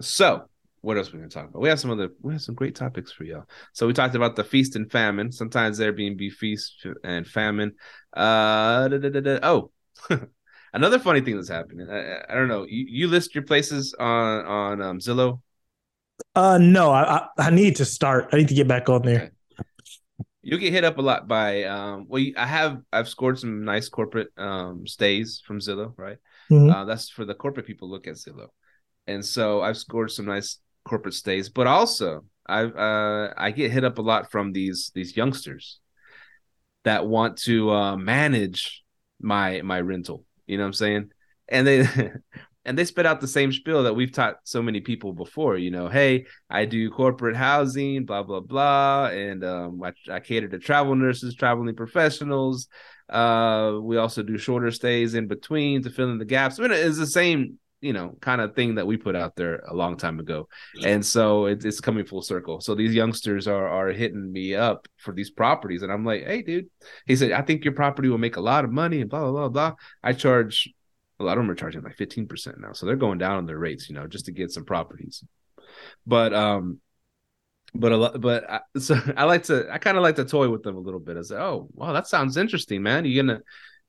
so what else are we gonna talk about? We have some other we have some great topics for y'all. So we talked about the feast and famine. Sometimes Airbnb feast and famine. Uh, da, da, da, oh, [LAUGHS] another funny thing that's happening. I, I, don't know. You, you list your places on on um, Zillow. Uh, no. I, I need to start. I need to get back on there. Okay. You'll get hit up a lot by um. Well, I have I've scored some nice corporate um stays from Zillow. Right. Mm-hmm. Uh, that's for the corporate people. Look at Zillow, and so I've scored some nice corporate stays, but also I uh, I get hit up a lot from these these youngsters that want to uh, manage my my rental. You know what I'm saying? And they [LAUGHS] and they spit out the same spiel that we've taught so many people before. You know, hey, I do corporate housing, blah blah blah, and um, I, I cater to travel nurses, traveling professionals. Uh, we also do shorter stays in between to fill in the gaps. I mean, it's the same you know kind of thing that we put out there a long time ago. And so it, it's coming full circle. So these youngsters are are hitting me up for these properties and i'm like hey dude. He said i think your property will make a lot of money and blah blah blah blah. I charge a lot of them are charging like 15% now so they're going down on their rates you know just to get some properties. But um but a lot but I, [LAUGHS] so i like to i kind of like to toy with them a little bit. I said oh wow that sounds interesting man. You're gonna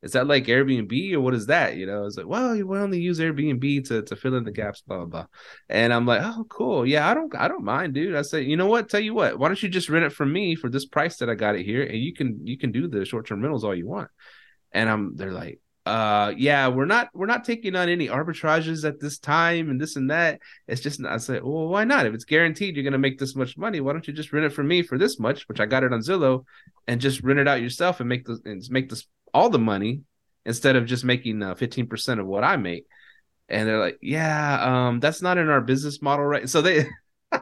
is that like Airbnb or what is that? You know, it's like, well, you only use Airbnb to, to fill in the gaps, blah, blah, blah. And I'm like, oh, cool. Yeah, I don't I don't mind, dude. I said, you know what? Tell you what, why don't you just rent it from me for this price that I got it here? And you can you can do the short-term rentals all you want. And I'm they're like, uh yeah, we're not we're not taking on any arbitrages at this time and this and that. It's just I said, well, why not? If it's guaranteed you're gonna make this much money, why don't you just rent it from me for this much, which I got it on Zillow, and just rent it out yourself and make the and make this all the money instead of just making uh, 15% of what I make. And they're like, yeah, um, that's not in our business model, right? So they, [LAUGHS] so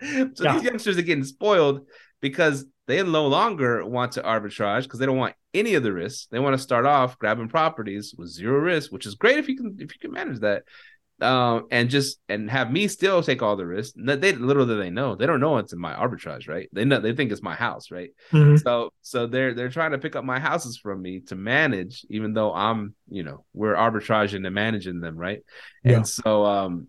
yeah. these youngsters are getting spoiled because they no longer want to arbitrage because they don't want any of the risks. They want to start off grabbing properties with zero risk, which is great if you can if you can manage that um, and just and have me still take all the risk. They little do they know they don't know it's in my arbitrage, right? They know they think it's my house, right? Mm-hmm. So so they're they're trying to pick up my houses from me to manage, even though I'm you know we're arbitraging and managing them, right? Yeah. And so um,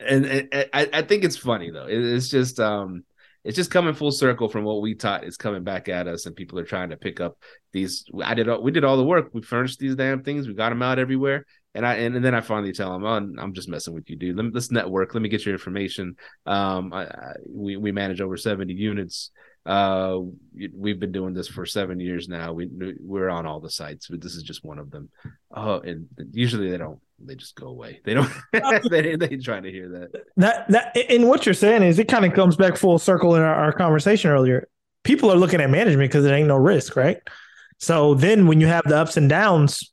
and, and, I I think it's funny though. It, it's just um. It's just coming full circle from what we taught. It's coming back at us, and people are trying to pick up these. I did. All, We did all the work. We furnished these damn things. We got them out everywhere and I and, and, then I finally tell him, oh, I'm just messing with you, dude. Let me, let's network. Let me get your information. Um, I, I, we we manage over 70 units. Uh, we've been doing this for seven years now. We we're on all the sites, but this is just one of them. Oh, and usually they don't. They just go away. They don't. [LAUGHS] [LAUGHS] they they trying to hear that. That that and what you're saying is it kind of comes back full circle in our, our conversation earlier. People are looking at management because there ain't no risk, right? So then when you have the ups and downs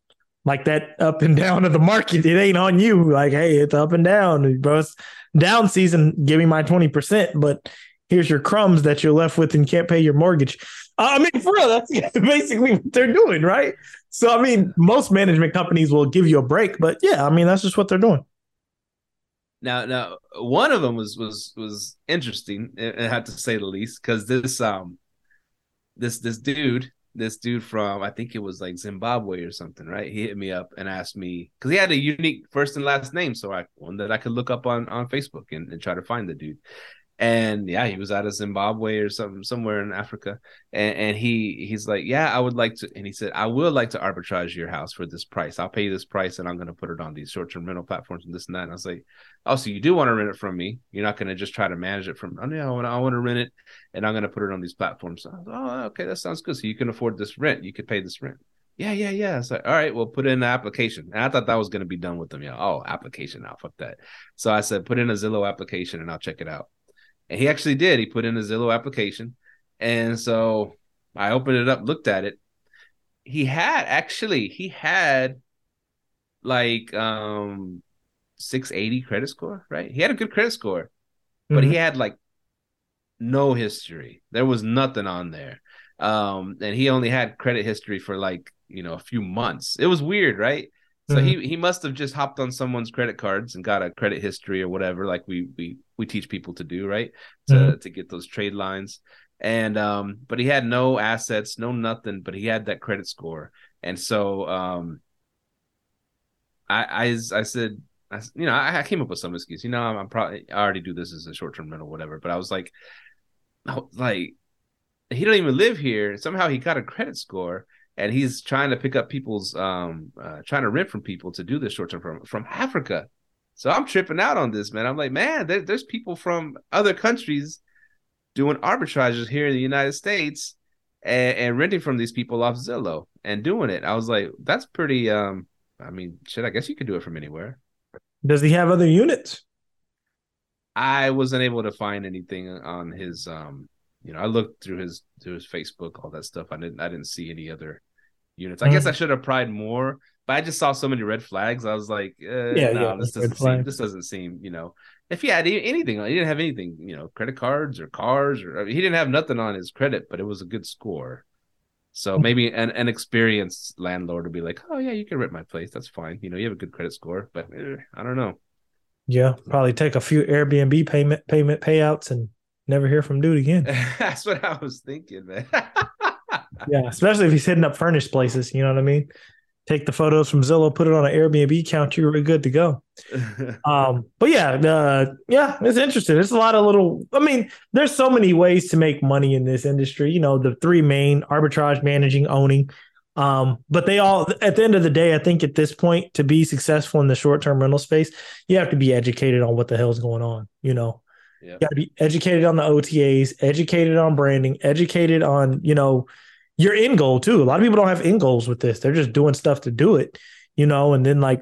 like that up and down of the market. It ain't on you. Like, hey, it's up and down, bro. Down season. Give me my twenty percent, but here's your crumbs that you're left with and can't pay your mortgage. I mean, for real, that's [LAUGHS] basically what they're doing, right? So, I mean, most management companies will give you a break, but yeah, I mean, that's just what they're doing. Now, now, one of them was was was interesting. I had to say the least because this um this this dude this dude from I think it was like Zimbabwe or something, right? He hit me up and asked me because he had a unique first and last name, so I one that I could look up on on Facebook and, and try to find the dude and yeah, he was out of Zimbabwe or something somewhere in Africa, and, and he he's like, yeah, I would like to, and he said, I would like to arbitrage your house for this price. I'll pay you this price, and I'm going to put it on these short term rental platforms and this and that. And I was like, oh, so you do want to rent it from me? You're not going to just try to manage it from? Oh, no, I want I want to rent it, and I'm going to put it on these platforms. Oh, okay, that sounds good. So you can afford this rent. You could pay this rent. Yeah, yeah, yeah. It's like, all right, well, put in the application. And I thought that was going to be done with them. Yeah. Oh, application now. Fuck that. So I said, put in a Zillow application and I'll check it out. And he actually did. He put in a Zillow application. And so I opened it up, looked at it. He had actually, he had like um 680 credit score, right? He had a good credit score, but mm-hmm. he had like no history. There was nothing on there. Um, and he only had credit history for like, you know, a few months. It was weird, right? So mm-hmm. he he must have just hopped on someone's credit cards and got a credit history or whatever, like we we we teach people to do, right? To mm-hmm. to get those trade lines. And um, but he had no assets, no nothing, but he had that credit score. And so um I I I said I, you know, I, I, came up with some excuse. You know, I'm, I'm, probably I already do this as a short term rental, whatever. But I was like, like he don't even live here. Somehow he got a credit score, and he's trying to pick up people's um uh, trying to rent from people to do this short term from from Africa. So I'm tripping out on this, man. I'm like, man, there, there's people from other countries doing arbitrages here in the United States and, and renting from these people off Zillow and doing it. I was like, that's pretty. um I mean, shit. I guess you could do it from anywhere. Does he have other units? I wasn't able to find anything on his um you know, I looked through his through his Facebook, all that stuff. I didn't I didn't see any other units. I mm. guess I should have pried more, but I just saw so many red flags. I was like, uh, yeah, no, yeah, this doesn't seem this doesn't seem, you know. If he had anything, he didn't have anything, you know, credit cards or cars, or I mean, he didn't have nothing on his credit, but it was a good score. So maybe an, an experienced landlord would be like, "Oh yeah, you can rent my place. That's fine. You know, you have a good credit score." But eh, I don't know. Yeah, probably take a few Airbnb payment payment payouts and never hear from dude again. [LAUGHS] That's what I was thinking, man. [LAUGHS] yeah, especially if he's hitting up furnished places. You know what I mean? Take the photos from Zillow, put it on an Airbnb account. You're good to go. [LAUGHS] um, but yeah, uh, yeah, it's interesting. There's a lot of little. I mean, there's so many ways to make money in this industry. You know, the three main: arbitrage, managing, owning. Um, but they all, at the end of the day, I think at this point, to be successful in the short term rental space, you have to be educated on what the hell's going on. You know, Yep. You got to be educated on the OTAs, educated on branding, educated on, you know, your end goal too. A lot of people don't have end goals with this. They're just doing stuff to do it, you know, and then like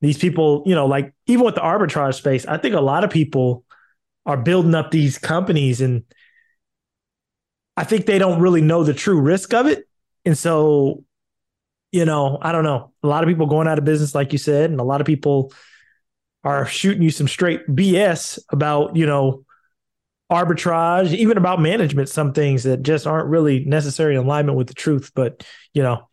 these people, you know, like even with the arbitrage space, I think a lot of people are building up these companies and I think they don't really know the true risk of it. And so, you know, I don't know. A lot of people going out of business, like you said, and a lot of people are shooting you some straight BS about, you know, arbitrage, even about management, some things that just aren't really necessary in alignment with the truth. But, you know,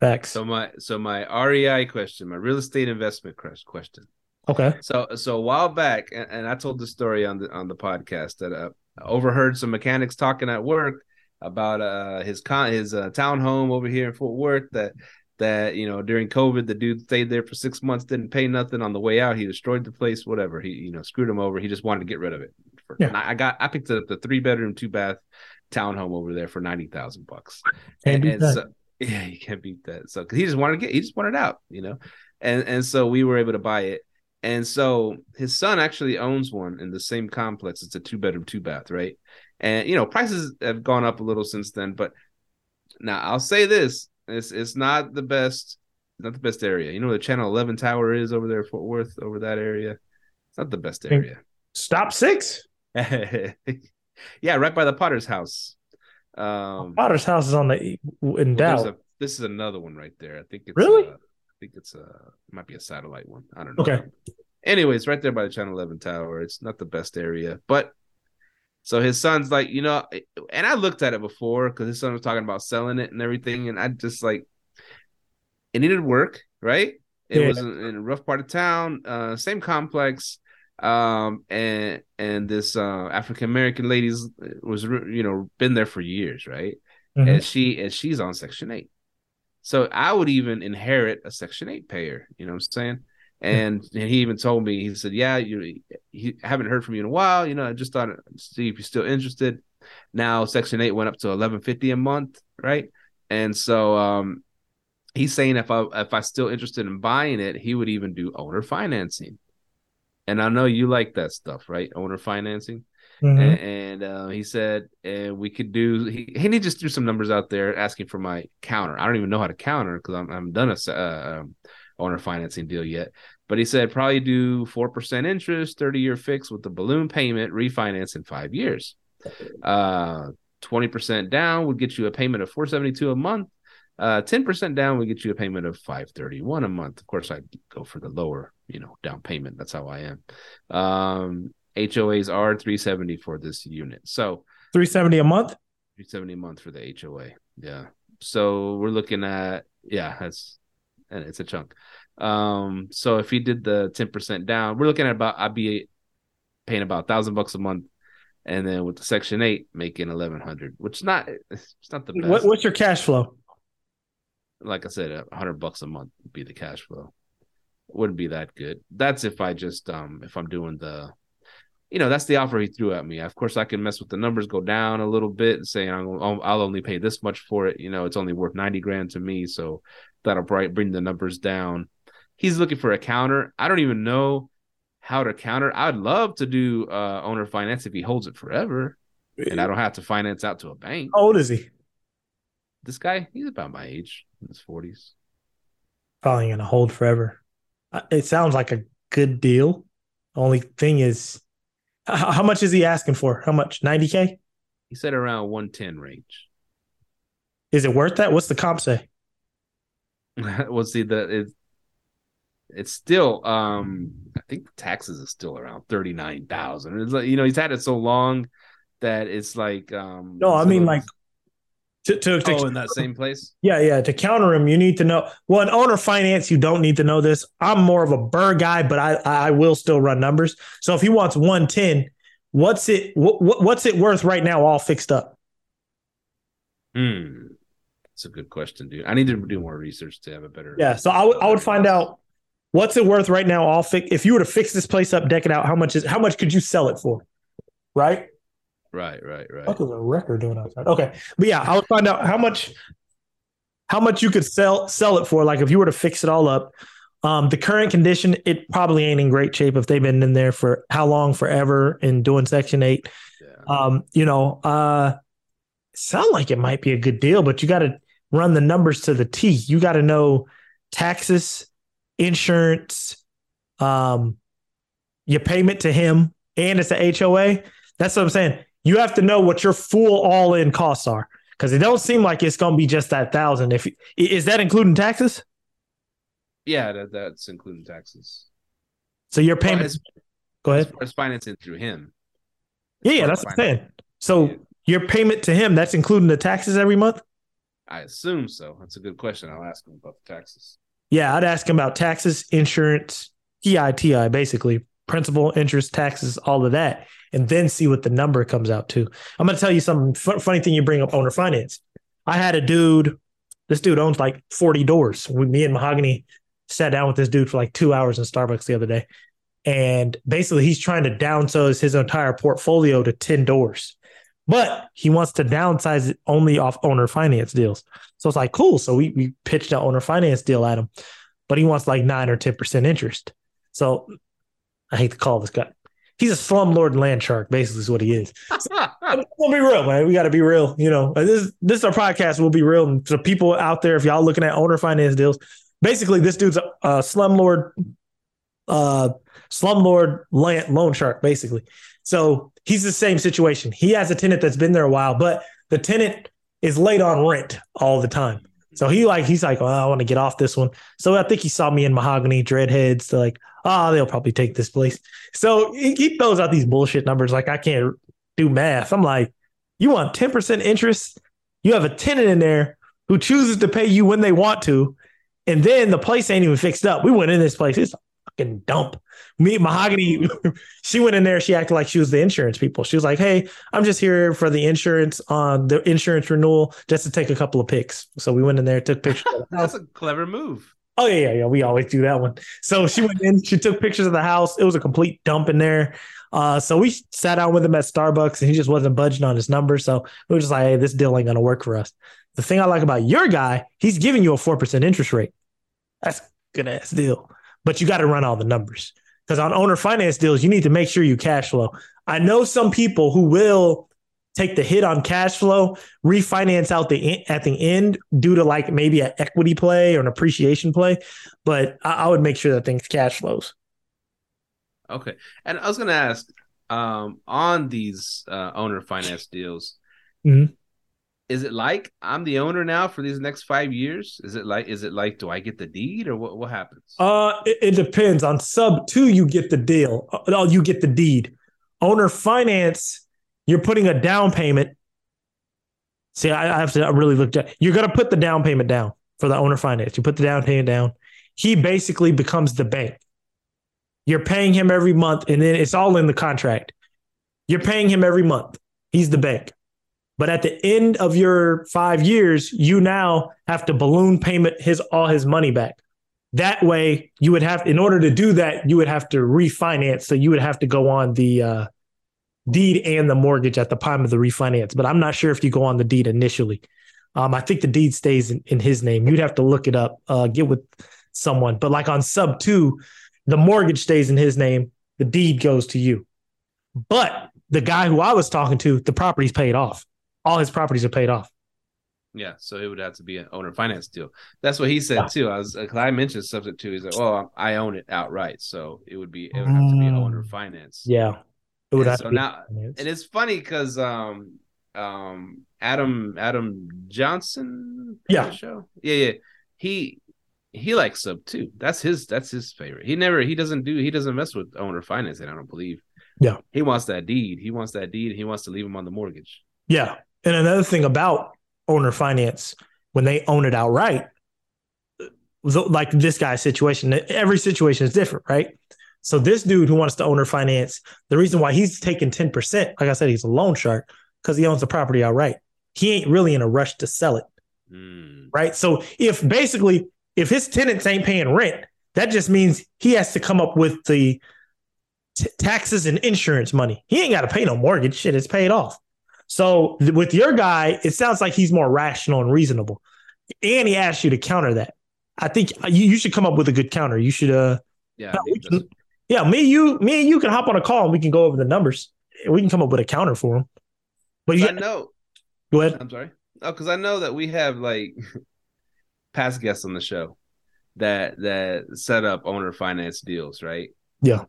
facts. So my so my REI question, my real estate investment question. Okay. So so a while back, and, and I told the story on the on the podcast that uh, I overheard some mechanics talking at work about uh his con his uh, townhome over here in Fort Worth that that you know during COVID the dude stayed there for six months, didn't pay nothing. On the way out, he destroyed the place, whatever. He you know screwed him over. He just wanted to get rid of it. For, yeah. I, got I picked up the three bedroom, two bath townhome over there for ninety thousand bucks. And, and so, yeah, you can't beat that. So he just wanted to get he just wanted out, you know, and and so we were able to buy it. And so his son actually owns one in the same complex. It's a two bedroom, two bath, right? And you know, prices have gone up a little since then, but now I'll say this it's it's not the best, not the best area. You know the Channel Eleven Tower is over there, Fort Worth, over that area. It's not the best area. Stop six. [LAUGHS] yeah, right by the Potter's house. Um, Potter's house is on the in. A, this is another one right there. I think it's really. Uh, I think it's a it might be a satellite one. I don't know. Okay. Anyways, right there by the Channel Eleven Tower. It's not the best area, but so his son's like, you know, and I looked at it before because his son was talking about selling it and everything, and I just like, it needed work, right? It yeah. was in, in, a rough part of town, uh, same complex, um, and and this uh, African American lady's was you know been there for years, right? Mm-hmm. And she and she's on Section Eight, so I would even inherit a Section Eight payer. You know what I'm saying? And, and he even told me, he said, "Yeah, you he haven't heard from you in a while. You know, I just thought see if you're still interested." Now Section Eight went up to eleven fifty a month, right? And so um, he's saying if I if I still interested in buying it, he would even do owner financing. And I know you like that stuff, right? Owner financing. Mm-hmm. And, and uh, he said, and we could do. He, he just threw some numbers out there asking for my counter. I don't even know how to counter because I'm I'm done a uh, um, owner financing deal yet. But he said probably do 4% interest, 30 year fix with the balloon payment, refinance in five years. Uh, 20% down would get you a payment of 472 a month. Uh, 10% down will get you a payment of 531 a month. Of course, I go for the lower, you know, down payment. That's how I am. Um, HOAs are 370 for this unit. So 370 a month? 370 a month for the HOA. Yeah. So we're looking at yeah, that's and it's a chunk. Um, so if you did the 10% down, we're looking at about I'd be paying about a thousand bucks a month and then with the section eight making 1100 which is not it's not the best What, what's your cash flow? Like I said, a hundred bucks a month would be the cash flow. Wouldn't be that good. That's if I just um if I'm doing the, you know, that's the offer he threw at me. Of course, I can mess with the numbers, go down a little bit, and say I'll, I'll only pay this much for it. You know, it's only worth ninety grand to me, so that'll bring the numbers down. He's looking for a counter. I don't even know how to counter. I'd love to do uh owner finance if he holds it forever, and I don't have to finance out to a bank. How old is he? This guy, he's about my age, in his forties. Probably going to hold forever. It sounds like a good deal. Only thing is, how much is he asking for? How much? 90K? He said around one ten range. Is it worth that? What's the comp say? [LAUGHS] well, see the it, it's still um I think taxes is still around thirty nine thousand. It's like you know he's had it so long that it's like um No, I mean, like, to, to, to oh in that same place. Yeah, yeah. To counter him, you need to know. Well, in owner finance, you don't need to know this. I'm more of a BRRRR guy, but I I will still run numbers. So if he wants 110, what's it what, what's it worth right now, all fixed up? Hmm, that's a good question, dude. I need to do more research to have a better. Yeah. So I would I would find out what's it worth right now, all fix. If you were to fix this place up, deck it out, how much is how much could you sell it for? Right. Right, right, right. What is a record doing outside? Okay, but yeah, I would find out how much how much you could sell sell it for. Like if you were to fix it all up, um, the current condition, it probably ain't in great shape if they've been in there for how long, forever, and doing Section Eight. Yeah. Um, you know, uh, sound like it might be a good deal, but you got to run the numbers to the T. You got to know taxes, insurance, um, your payment to him, and it's a HOA. That's what I'm saying. You have to know what your full all in costs are because it don't seem like it's going to be just that thousand. If is that including taxes? Yeah, that, that's including taxes. So your Well, payment. go ahead. as financing through him. Yeah, yeah, that's what I'm saying. So Yeah. your payment to him, that's including the taxes every month. I assume so. That's a good question. I'll ask him about the taxes. Yeah, I'd ask him about taxes, insurance, PITI, basically principal, interest, taxes, all of that, and then see what the number comes out to. I'm going to tell you some fu- funny thing you bring up owner finance. I had a dude, this dude owns like 40 doors. We, me and Mahogany sat down with this dude for like two hours in Starbucks the other day. And basically, he's trying to downsize his entire portfolio to 10 doors, but he wants to downsize it only off owner finance deals. So it's like, cool. So we, we pitched an owner finance deal at him, but he wants like nine or 10% interest. So I hate to call this guy. He's a slumlord land shark, basically, is what he is. We'll be real, man. We got to be real. You know, this this is our podcast. We'll be real. And so people out there, if y'all looking at owner finance deals, basically, this dude's a, a slumlord, uh, slumlord land, loan shark, basically. So he's the same situation. He has a tenant that's been there a while, but the tenant is late on rent all the time. So he like he's like, oh, I want to get off this one. So I think he saw me in mahogany dreadheads. To like, oh, they'll probably take this place. So he, throws out these bullshit numbers. Like I can't do math. I'm like, you want 10% interest? You have a tenant in there who chooses to pay you when they want to, and then the place ain't even fixed up. We went in this place. It's a fucking dump. Me, mahogany, [LAUGHS] she went in there. She acted like she was the insurance people. She was like, "Hey, I'm just here for the insurance on the insurance renewal, just to take a couple of pics." So we went in there, took pictures. of the house. That's a clever move. Oh yeah, yeah, yeah. We always do that one. So she went in, she took pictures of the house. It was a complete dump in there. Uh, so we sat down with him at Starbucks, and he just wasn't budging on his number. So we were just like, "Hey, this deal ain't gonna work for us." The thing I like about your guy, he's giving you a four percent interest rate. That's good ass deal, but you got to run all the numbers because on owner finance deals, you need to make sure you cash flow. I know some people who will take the hit on cash flow, refinance out the at the end due to like maybe an equity play or an appreciation play, but I, I would make sure that things cash flows. Okay. And I was going to ask um, on these uh, owner finance deals, Mhm. is it like I'm the owner now for these next five years? Is it like is it like do I get the deed or what what happens? Uh, it, it depends. On sub two, you get the deal. Oh, you get the deed. Owner finance, you're putting a down payment. See, I, I have to really look at. You're gonna put the down payment down for the owner finance. You put the down payment down. He basically becomes the bank. You're paying him every month, and then it's all in the contract. You're paying him every month. He's the bank. But at the end of your five years, you now have to balloon payment his all his money back. That way, you would have, in order to do that, you would have to refinance. So you would have to go on the uh, deed and the mortgage at the time of the refinance. But I'm not sure if you go on the deed initially. Um, I think the deed stays in, in his name. You'd have to look it up, uh, get with someone. But like on sub two, the mortgage stays in his name, the deed goes to you. But the guy who I was talking to, the property's paid off all his properties are paid off. Yeah, so it would have to be an owner finance deal. That's what he said yeah. too. I was because I mentioned subject to. He's like, "Well, I own it outright," so it would be it would have to be an owner mm. finance. Yeah, it would and have so now. And it's funny because um um Adam Adam Johnson yeah show yeah yeah he he likes sub two. That's his that's his favorite. He never he doesn't do he doesn't mess with owner financing. I don't believe. Yeah, he wants that deed. He wants that deed. He wants to leave him on the mortgage. Yeah, and another thing about owner finance, when they own it outright, like this guy's situation, every situation is different, right? So this dude who wants to owner finance, the reason why he's taking 10%, like I said, he's a loan shark because he owns the property outright. He ain't really in a rush to sell it. Mm. Right. So if basically if his tenants ain't paying rent, that just means he has to come up with the t- taxes and insurance money. He ain't got to pay no mortgage. Shit, it's paid off. So with your guy, it sounds like he's more rational and reasonable. And he asked you to counter that. I think you, you should come up with a good counter. You should uh yeah, can, yeah, me, you, me and you can hop on a call and we can go over the numbers. We can come up with a counter for him. But you, I know. Go ahead. I'm sorry. Oh, because I know that we have like [LAUGHS] past guests on the show that that set up owner finance deals, right? Yeah.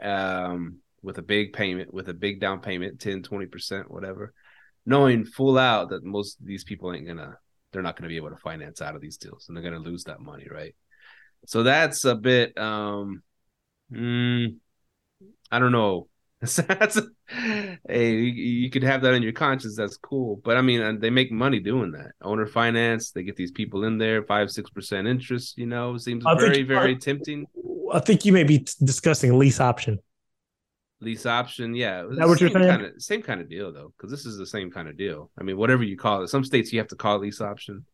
Um with a big payment, with a big down payment, 10, 20%, whatever, knowing full out that most of these people ain't gonna, they're not gonna be able to finance out of these deals and they're gonna lose that money, right? So that's a bit, um, mm, I don't know. [LAUGHS] that's a, hey, you, you, could have that in your conscience. That's cool, but I mean, they make money doing that. Owner finance, they get these people in there, five six percent interest. You know, seems I very very tempting. I think you may be discussing lease option lease option. Yeah, that what you're saying? Kind of, same kind of deal though, because this is the same kind of deal. I mean, whatever you call it. Some states you have to call lease option.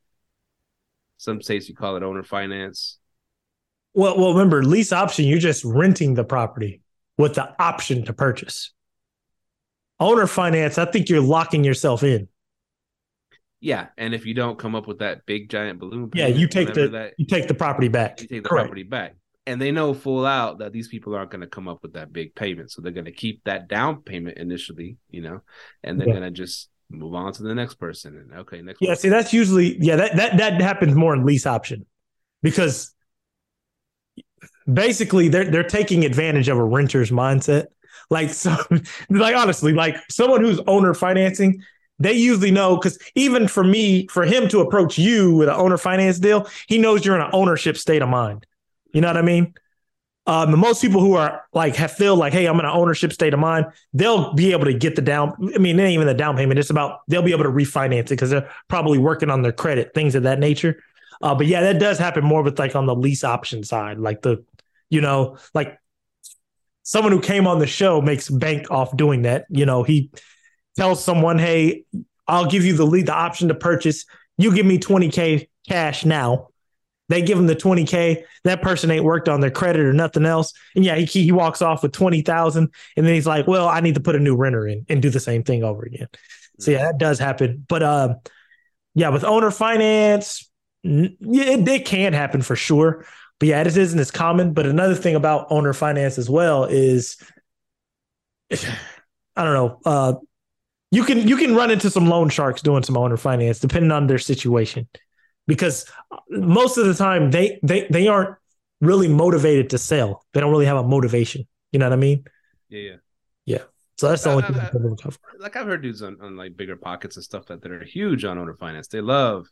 Some states you call it owner finance. Well, well, remember lease option. You're just renting the property with the option to purchase. Owner finance. I think you're locking yourself in. Yeah, and if you don't come up with that big giant balloon, yeah, you take the that, you take the property back. You take the Correct. property back and they know full out that these people aren't going to come up with that big payment so they're going to keep that down payment initially you know and they're yeah. going to just move on to the next person and okay next yeah person. see that's usually yeah that, that that happens more in lease option because basically they're they're taking advantage of a renter's mindset like so [LAUGHS] like honestly like someone who's owner financing they usually know because even for me for him to approach you with an owner finance deal he knows you're in an ownership state of mind you know what I mean? Um, most people who are like have feel like, hey, I'm in an ownership state of mind, they'll be able to get the down. I mean, not even the down payment. It's about they'll be able to refinance it because they're probably working on their credit, things of that nature. Uh, but yeah, that does happen more with like on the lease option side, like the, you know, like someone who came on the show makes bank off doing that. You know, he tells someone, hey, I'll give you the lead, the option to purchase. You give me 20k cash now they give him the 20K. That person ain't worked on their credit or nothing else. And yeah, he, he walks off with 20,000. And then he's like, well, I need to put a new renter in and do the same thing over again. So yeah, that does happen. But uh, yeah, with owner finance, it, it can happen for sure. But yeah, it isn't as common. But another thing about owner finance as well is, [SIGHS] I don't know, uh, you can you can run into some loan sharks doing some owner finance depending on their situation because most of the time they they they aren't really motivated to sell. They don't really have a motivation. You know what I mean? Yeah, yeah. Yeah. So that's the only thing Uh, I cover. like I've heard dudes on, on like BiggerPockets and stuff that, that are huge on owner finance. They love,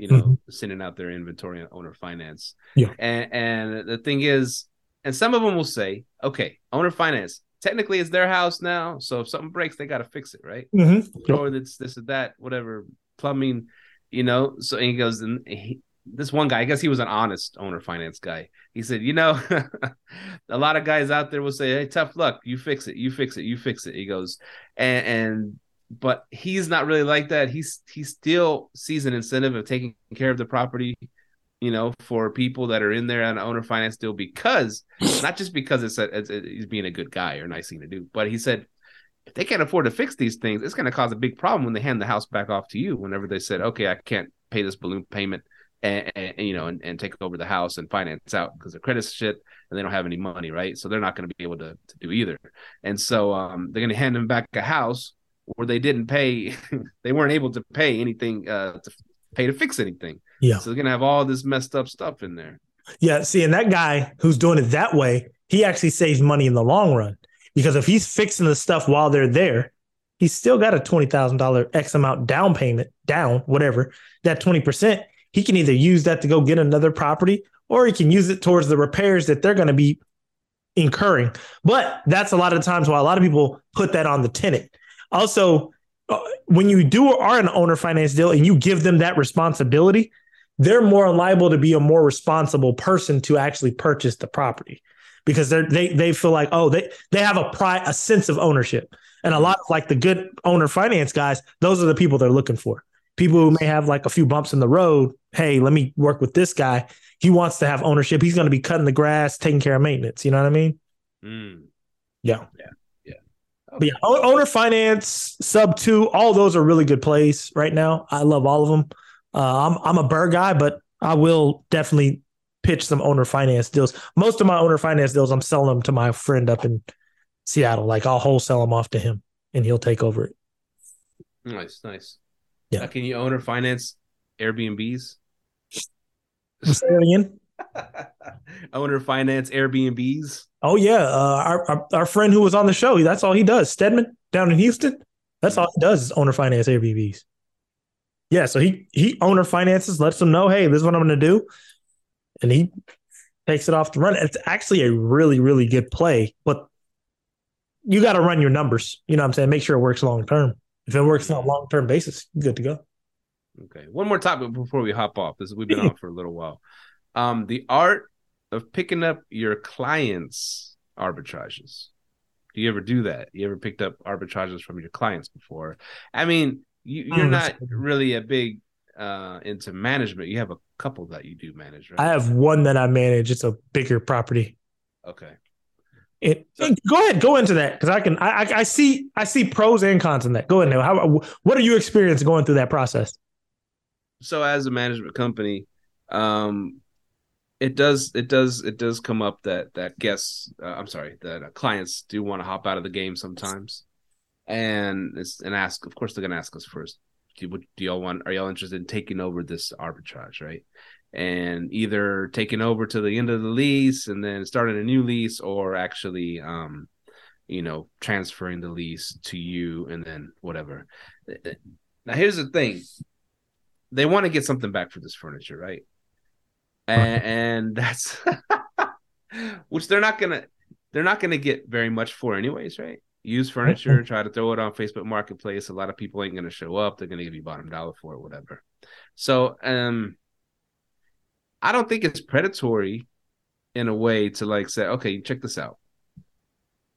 you know, Mhm. sending out their inventory on owner finance. Yeah. And and the thing is, and some of them will say, okay, owner finance, technically it's their house now. So if something breaks, they gotta fix it, right? Mm-hmm. Or it's this or that, whatever, plumbing, you know. So and he goes, and he, this one guy, I guess he was an honest owner finance guy. He said, you know, [LAUGHS] a lot of guys out there will say, "Hey, tough luck. You fix it. You fix it. You fix it." He goes, and, and but he's not really like that. He's he still sees an incentive of taking care of the property, you know, for people that are in there on owner finance deal because [LAUGHS] not just because it's, a, it's he's being a good guy or nice thing to do, but he said if they can't afford to fix these things, it's going to cause a big problem when they hand the house back off to you. Whenever they said, "Okay, I can't pay this balloon payment." And, and you know, and, and take over the house and finance out because their credit's shit and they don't have any money, right? So they're not going to be able to, to do either. And so um, they're going to hand them back a house where they didn't pay, [LAUGHS] they weren't able to pay anything uh, to pay to fix anything. Yeah. So they're going to have all this messed up stuff in there. Yeah, see, and that guy who's doing it that way, he actually saves money in the long run because if he's fixing the stuff while they're there, he's still got a twenty thousand dollar X amount down payment, down whatever that twenty percent. He can either use that to go get another property, or he can use it towards the repairs that they're going to be incurring. But that's a lot of times why a lot of people put that on the tenant. Also, uh, when you do are an owner finance deal and you give them that responsibility, they're more liable to be a more responsible person to actually purchase the property because they're they they feel like oh they they have a pride a sense of ownership. And a lot of like the good owner finance guys those are the people they're looking for. People who may have like a few bumps in the road hey let me work with this guy. He wants to have ownership. He's going to be cutting the grass taking care of maintenance. You know what i mean? Mm. yeah. Yeah. Yeah. but yeah owner finance sub two all those are really good plays right now i love all of them uh, i'm i'm a BRRRR guy but i will definitely pitch some owner finance deals most of my owner finance deals i'm selling them to my friend up in seattle like i'll wholesale them off to him and he'll take over it Nice, nice. Yeah. Uh, can you owner finance Airbnbs? say it again [LAUGHS] owner finance Airbnbs? Oh yeah uh, our, our our friend who was on the show that's all he does. Stedman down in houston that's all he does is owner finance airbnbs. Yeah so he he owner finances lets them know hey this is what i'm going to do. And he takes it off the run. It's actually a really really good play but you got to run your numbers. You know what i'm saying? Make sure it works long term. If it works on a long term basis good to go. Okay. One more topic before we hop off. This we've been on for a little while. Um, the art of picking up your clients' arbitrages. Do you ever do that? You ever picked up arbitrages from your clients before? I mean, you, you're Mm, not really a big uh into management. You have a couple that you do manage, right? i have one that i manage it's a bigger property okay. It, go ahead, go into that because I can. I, I I see. I see pros and cons in that. Go ahead now. How? What are you experiencing going through that process? so as a management company um it does it does it does come up that that guests uh, i'm sorry that uh, clients do want to hop out of the game sometimes. And it's and ask of course they're going to ask us first. Do, what, do y'all want are y'all interested in taking over this arbitrage right? And either taking over to the end of the lease and then starting a new lease or actually um you know transferring the lease to you and then whatever. Now here's the thing. They want to get something back for this furniture, right? And, and that's [LAUGHS] which they're not gonna they're not gonna get very much for anyways, right? Use furniture, try to throw it on Facebook Marketplace. A lot of people ain't gonna show up. They're gonna give you bottom dollar for it, whatever. So um I don't think it's predatory in a way to like say, okay, check this out.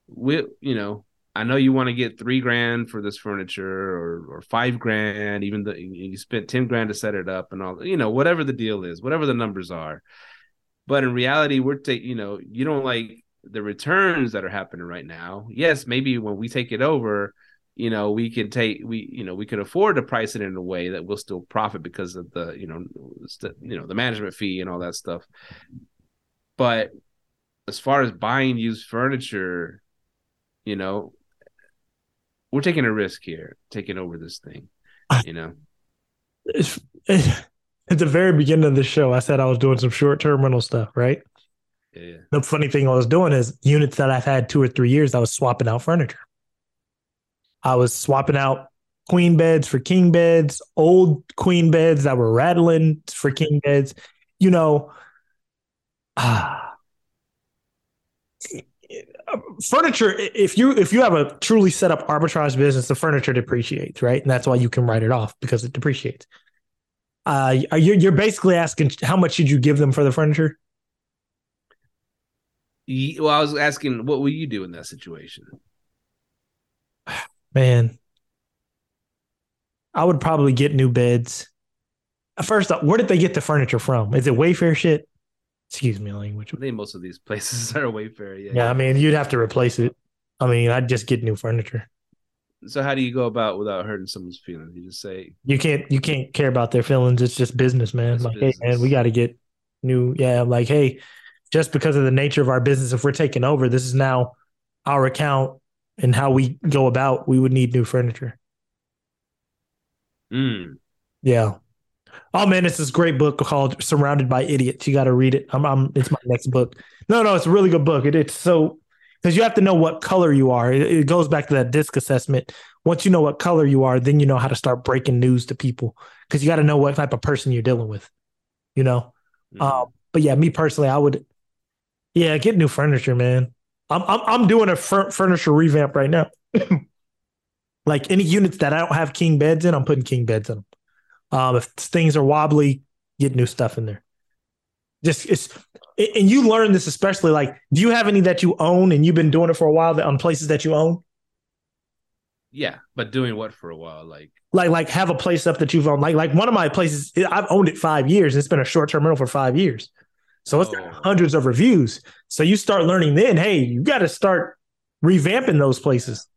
We you know, I know you want to get three grand for this furniture or or five grand, even though you spent ten grand to set it up and all, you know, whatever the deal is, whatever the numbers are. But in reality, we're taking, you know, you don't like the returns that are happening right now. Yes, maybe when we take it over, you know, we can take we, you know, we can afford to price it in a way that we'll still profit because of the, you know, st- you know, the management fee and all that stuff. But as far as buying used furniture, you know, we're taking a risk here, taking over this thing. You know, It's, at the very beginning of the show, I said I was doing some short term rental stuff. Right. yeah, The funny thing I was doing is units that I've had two or three years. I was swapping out furniture. I was swapping out queen beds for king beds, old queen beds that were rattling for king beds. You know, ah, furniture. If you if you have a truly set up arbitrage business, the furniture depreciates, right? And that's why you can write it off because it depreciates. Uh, you're you're basically asking how much should you give them for the furniture? Well, I was asking, what will you do in that situation? [SIGHS] Man, I would probably get new beds. First off, where did they get the furniture from? Is it Wayfair shit? Excuse me, language. I think most of these places [LAUGHS] are Wayfair. Yeah. Yeah, I mean, you'd have to replace it. I mean, I'd just get new furniture. So how do you go about without hurting someone's feelings? You just say you can't. You can't care about their feelings. It's just business, man. Like, business. hey, man, we got to get new. Yeah, like, hey, just because of the nature of our business, if we're taking over, this is now our account and how we go about. We would need new furniture. Mm. Yeah. Oh man, it's this great book called "Surrounded by Idiots." You got to read it. I'm, I'm, it's my next book. No, no, it's a really good book. It, it's so because you have to know what color you are. It, it, goes back to that DISC assessment. Once you know what color you are, then you know how to start breaking news to people because you got to know what type of person you're dealing with. You know. Mm. Um, but yeah, me personally, I would. Yeah, get new furniture, man. I'm I'm, I'm doing a fur- furniture revamp right now. [CLEARS THROAT] Like any units that I don't have king beds in, I'm putting king beds in them. Um, if things are wobbly, get new stuff in there. Just it's and you learn this especially like, do you have any that you own and you've been doing it for a while that on places that you own? Yeah, but doing what for a while, like like like have a place up that you've owned. Like like one of my places, I've owned it five years. It's been a short term rental for five years, so it's got oh. hundreds of reviews. So you start learning then. Hey, you got to start revamping those places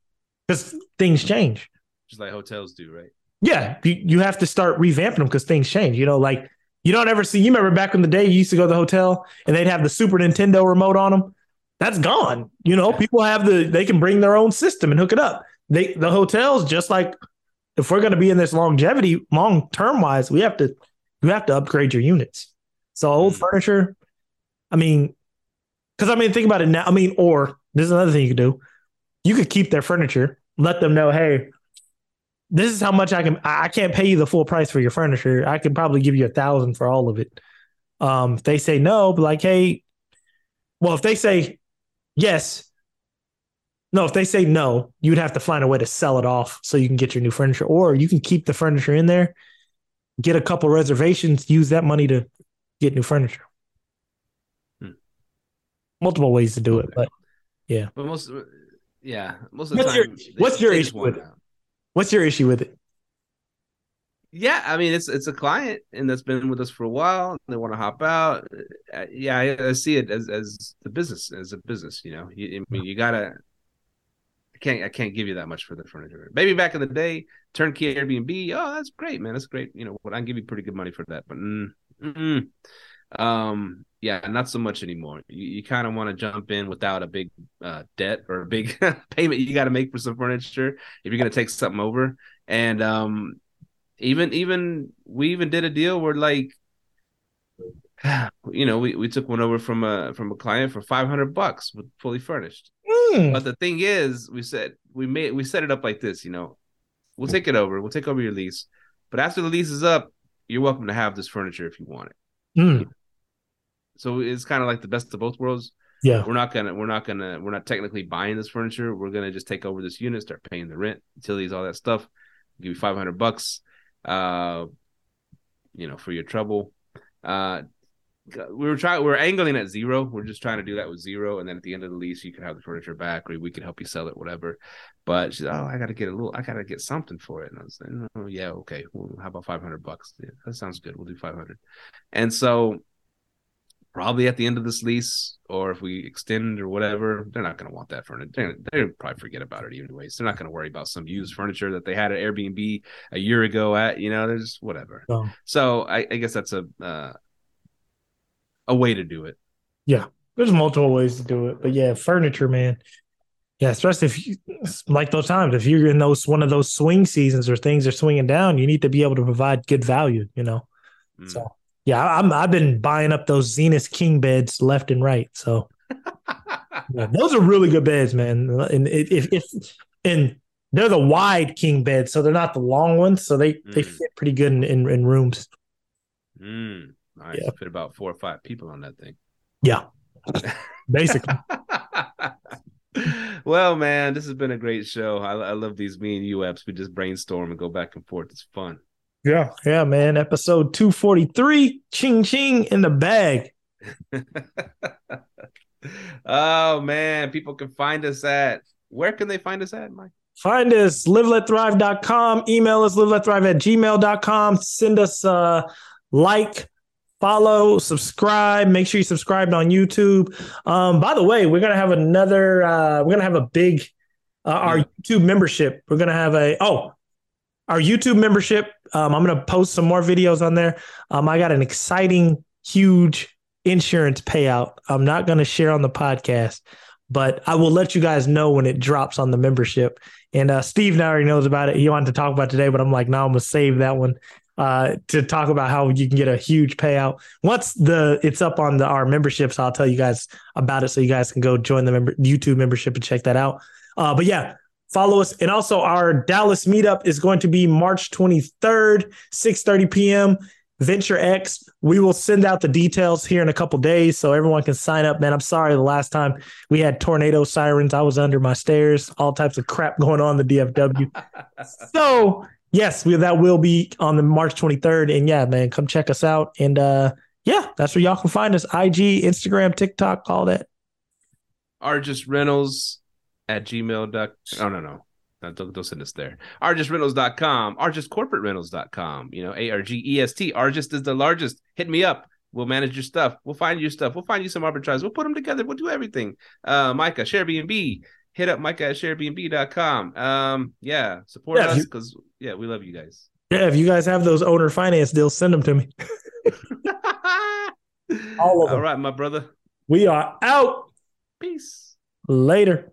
because things change. Just like hotels do, right? Yeah, you, you have to start revamping them because things change. You know, like you don't ever see. You remember back in the day, you used to go to the hotel and they'd have the Super Nintendo remote on them. That's gone. You know, people have the they can bring their own system and hook it up. They the hotels just like if we're going to be in this longevity, long term wise, we have to you have to upgrade your units. So old mm. furniture, I mean, because I mean, think about it now. I mean, or this is another thing you could do you could keep their furniture, let them know, hey, this is how much I can. I can't pay you the full price for your furniture. I can probably give you a thousand for all of it. Um, if they say no, but like, hey, well, if they say yes, no, if they say no, you'd have to find a way to sell it off so you can get your new furniture, or you can keep the furniture in there, get a couple reservations, use that money to get new furniture. Hmm. Multiple ways to do it, but yeah. But most yeah, most of the what's time. Your, what's your issue with it? What's your issue with it? Yeah, I mean it's it's a client and that's been with us for a while. They want to hop out. Uh, yeah, I, I, see it as as the business as a business. You know, you, I mean you gotta. I can't I can't give you that much for the furniture. Maybe back in the day, turnkey Airbnb. Oh, that's great, man. That's great. You know, what I can give you pretty good money for that. But mm, um, yeah, not so much anymore. You, you kind of want to jump in without a big uh, debt or a big [LAUGHS] payment you got to make for some furniture if you're going to take something over. And um, even even we even did a deal where like [SIGHS] you know we, we took one over from a from a client for 500 bucks with fully furnished mm. but the thing is we said we made we set it up like this you know we'll take it over we'll take over your lease but after the lease is up you're welcome to have this furniture if you want it mm. So it's kind of like the best of both worlds. Yeah. We're not gonna we're not gonna we're not technically buying this furniture. We're gonna just take over this unit, start paying the rent, utilities, all that stuff. Give you five hundred bucks, uh, you know, for your trouble. Uh, we were trying we are angling at zero. We're just trying to do that with zero, and then at the end of the lease, you can have the furniture back, or we can help you sell it, whatever. But she's oh, I got to get a little, I got to get something for it. And I was like, oh yeah, okay. Well, how about five hundred bucks? Yeah, that sounds good. We'll do five hundred. And so probably at the end of this lease, or if we extend or whatever, they're not going to want that furniture. They're probably forget about it anyways. They're not going to worry about some used furniture that they had at Airbnb a year ago. At you know, there's whatever. So I, I, guess that's a uh, a way to do it. Yeah, there's multiple ways to do it, but yeah, furniture, man. Yeah, especially if you like those times, if you're in those one of those swing seasons or things are swinging down, you need to be able to provide good value. You know, mm. so yeah, I'm I've been buying up those Zenith King beds left and right. So [LAUGHS] yeah, those are really good beds, man. And if if and they're the wide king beds, so they're not the long ones. So they mm. they fit pretty good in in, in rooms. Mm. Nice. Yeah. Fit about four or five people on that thing. Yeah, [LAUGHS] basically. [LAUGHS] well, man, this has been a great show. I, I love these me and you apps. We just brainstorm and go back and forth. It's fun. Yeah, yeah, man. Episode 243, ching ching in the bag. [LAUGHS] oh man, people can find us at where can they find us at, Mike? Find us liveletthrive.com, email us liveletthrive at gmail.com, send us a like, follow, subscribe. Make sure you subscribe on YouTube. Um, by the way, we're gonna have another. Uh, we're gonna have a big uh, our YouTube membership. We're gonna have a oh our YouTube membership. Um, I'm gonna post some more videos on there. Um, I got an exciting, huge insurance payout. I'm not gonna share on the podcast, but I will let you guys know when it drops on the membership. And uh, Steve now already knows about it. He wanted to talk about today, but I'm like, no, I'm gonna save that one uh, to talk about how you can get a huge payout. Once the it's up on the, our memberships, I'll tell you guys about it so you guys can go join the member, YouTube membership and check that out. Uh, but yeah, follow us. And also our Dallas meetup is going to be March 23rd, 6:30 p.m. Venture X. We will send out the details here in a couple days so everyone can sign up. Man, I'm sorry the last time we had tornado sirens. I was under my stairs, all types of crap going on in the DFW. [LAUGHS] so yes, we, that will be on the March 23rd. And yeah, man, come check us out. And uh, yeah, that's where y'all can find us IG, Instagram, TikTok, all that. Argest Rentals at gmail. Oh, no, no. Don't, don't send us there. ArgestRentals.com, ArgestCorporateRentals.com. You know, A R G E S T. Argest is the largest. Hit me up. We'll manage your stuff. We'll find you stuff. We'll find you some arbitrage. We'll put them together. We'll do everything. Uh, Myka, ShareBnB, hit up Myka at sharebnb.com. Um, yeah, support yeah, us because yeah, we love you guys. Yeah, if you guys have those owner finance deals, send them to me. [LAUGHS] All of them. All right, my brother. We are out. Peace. Later.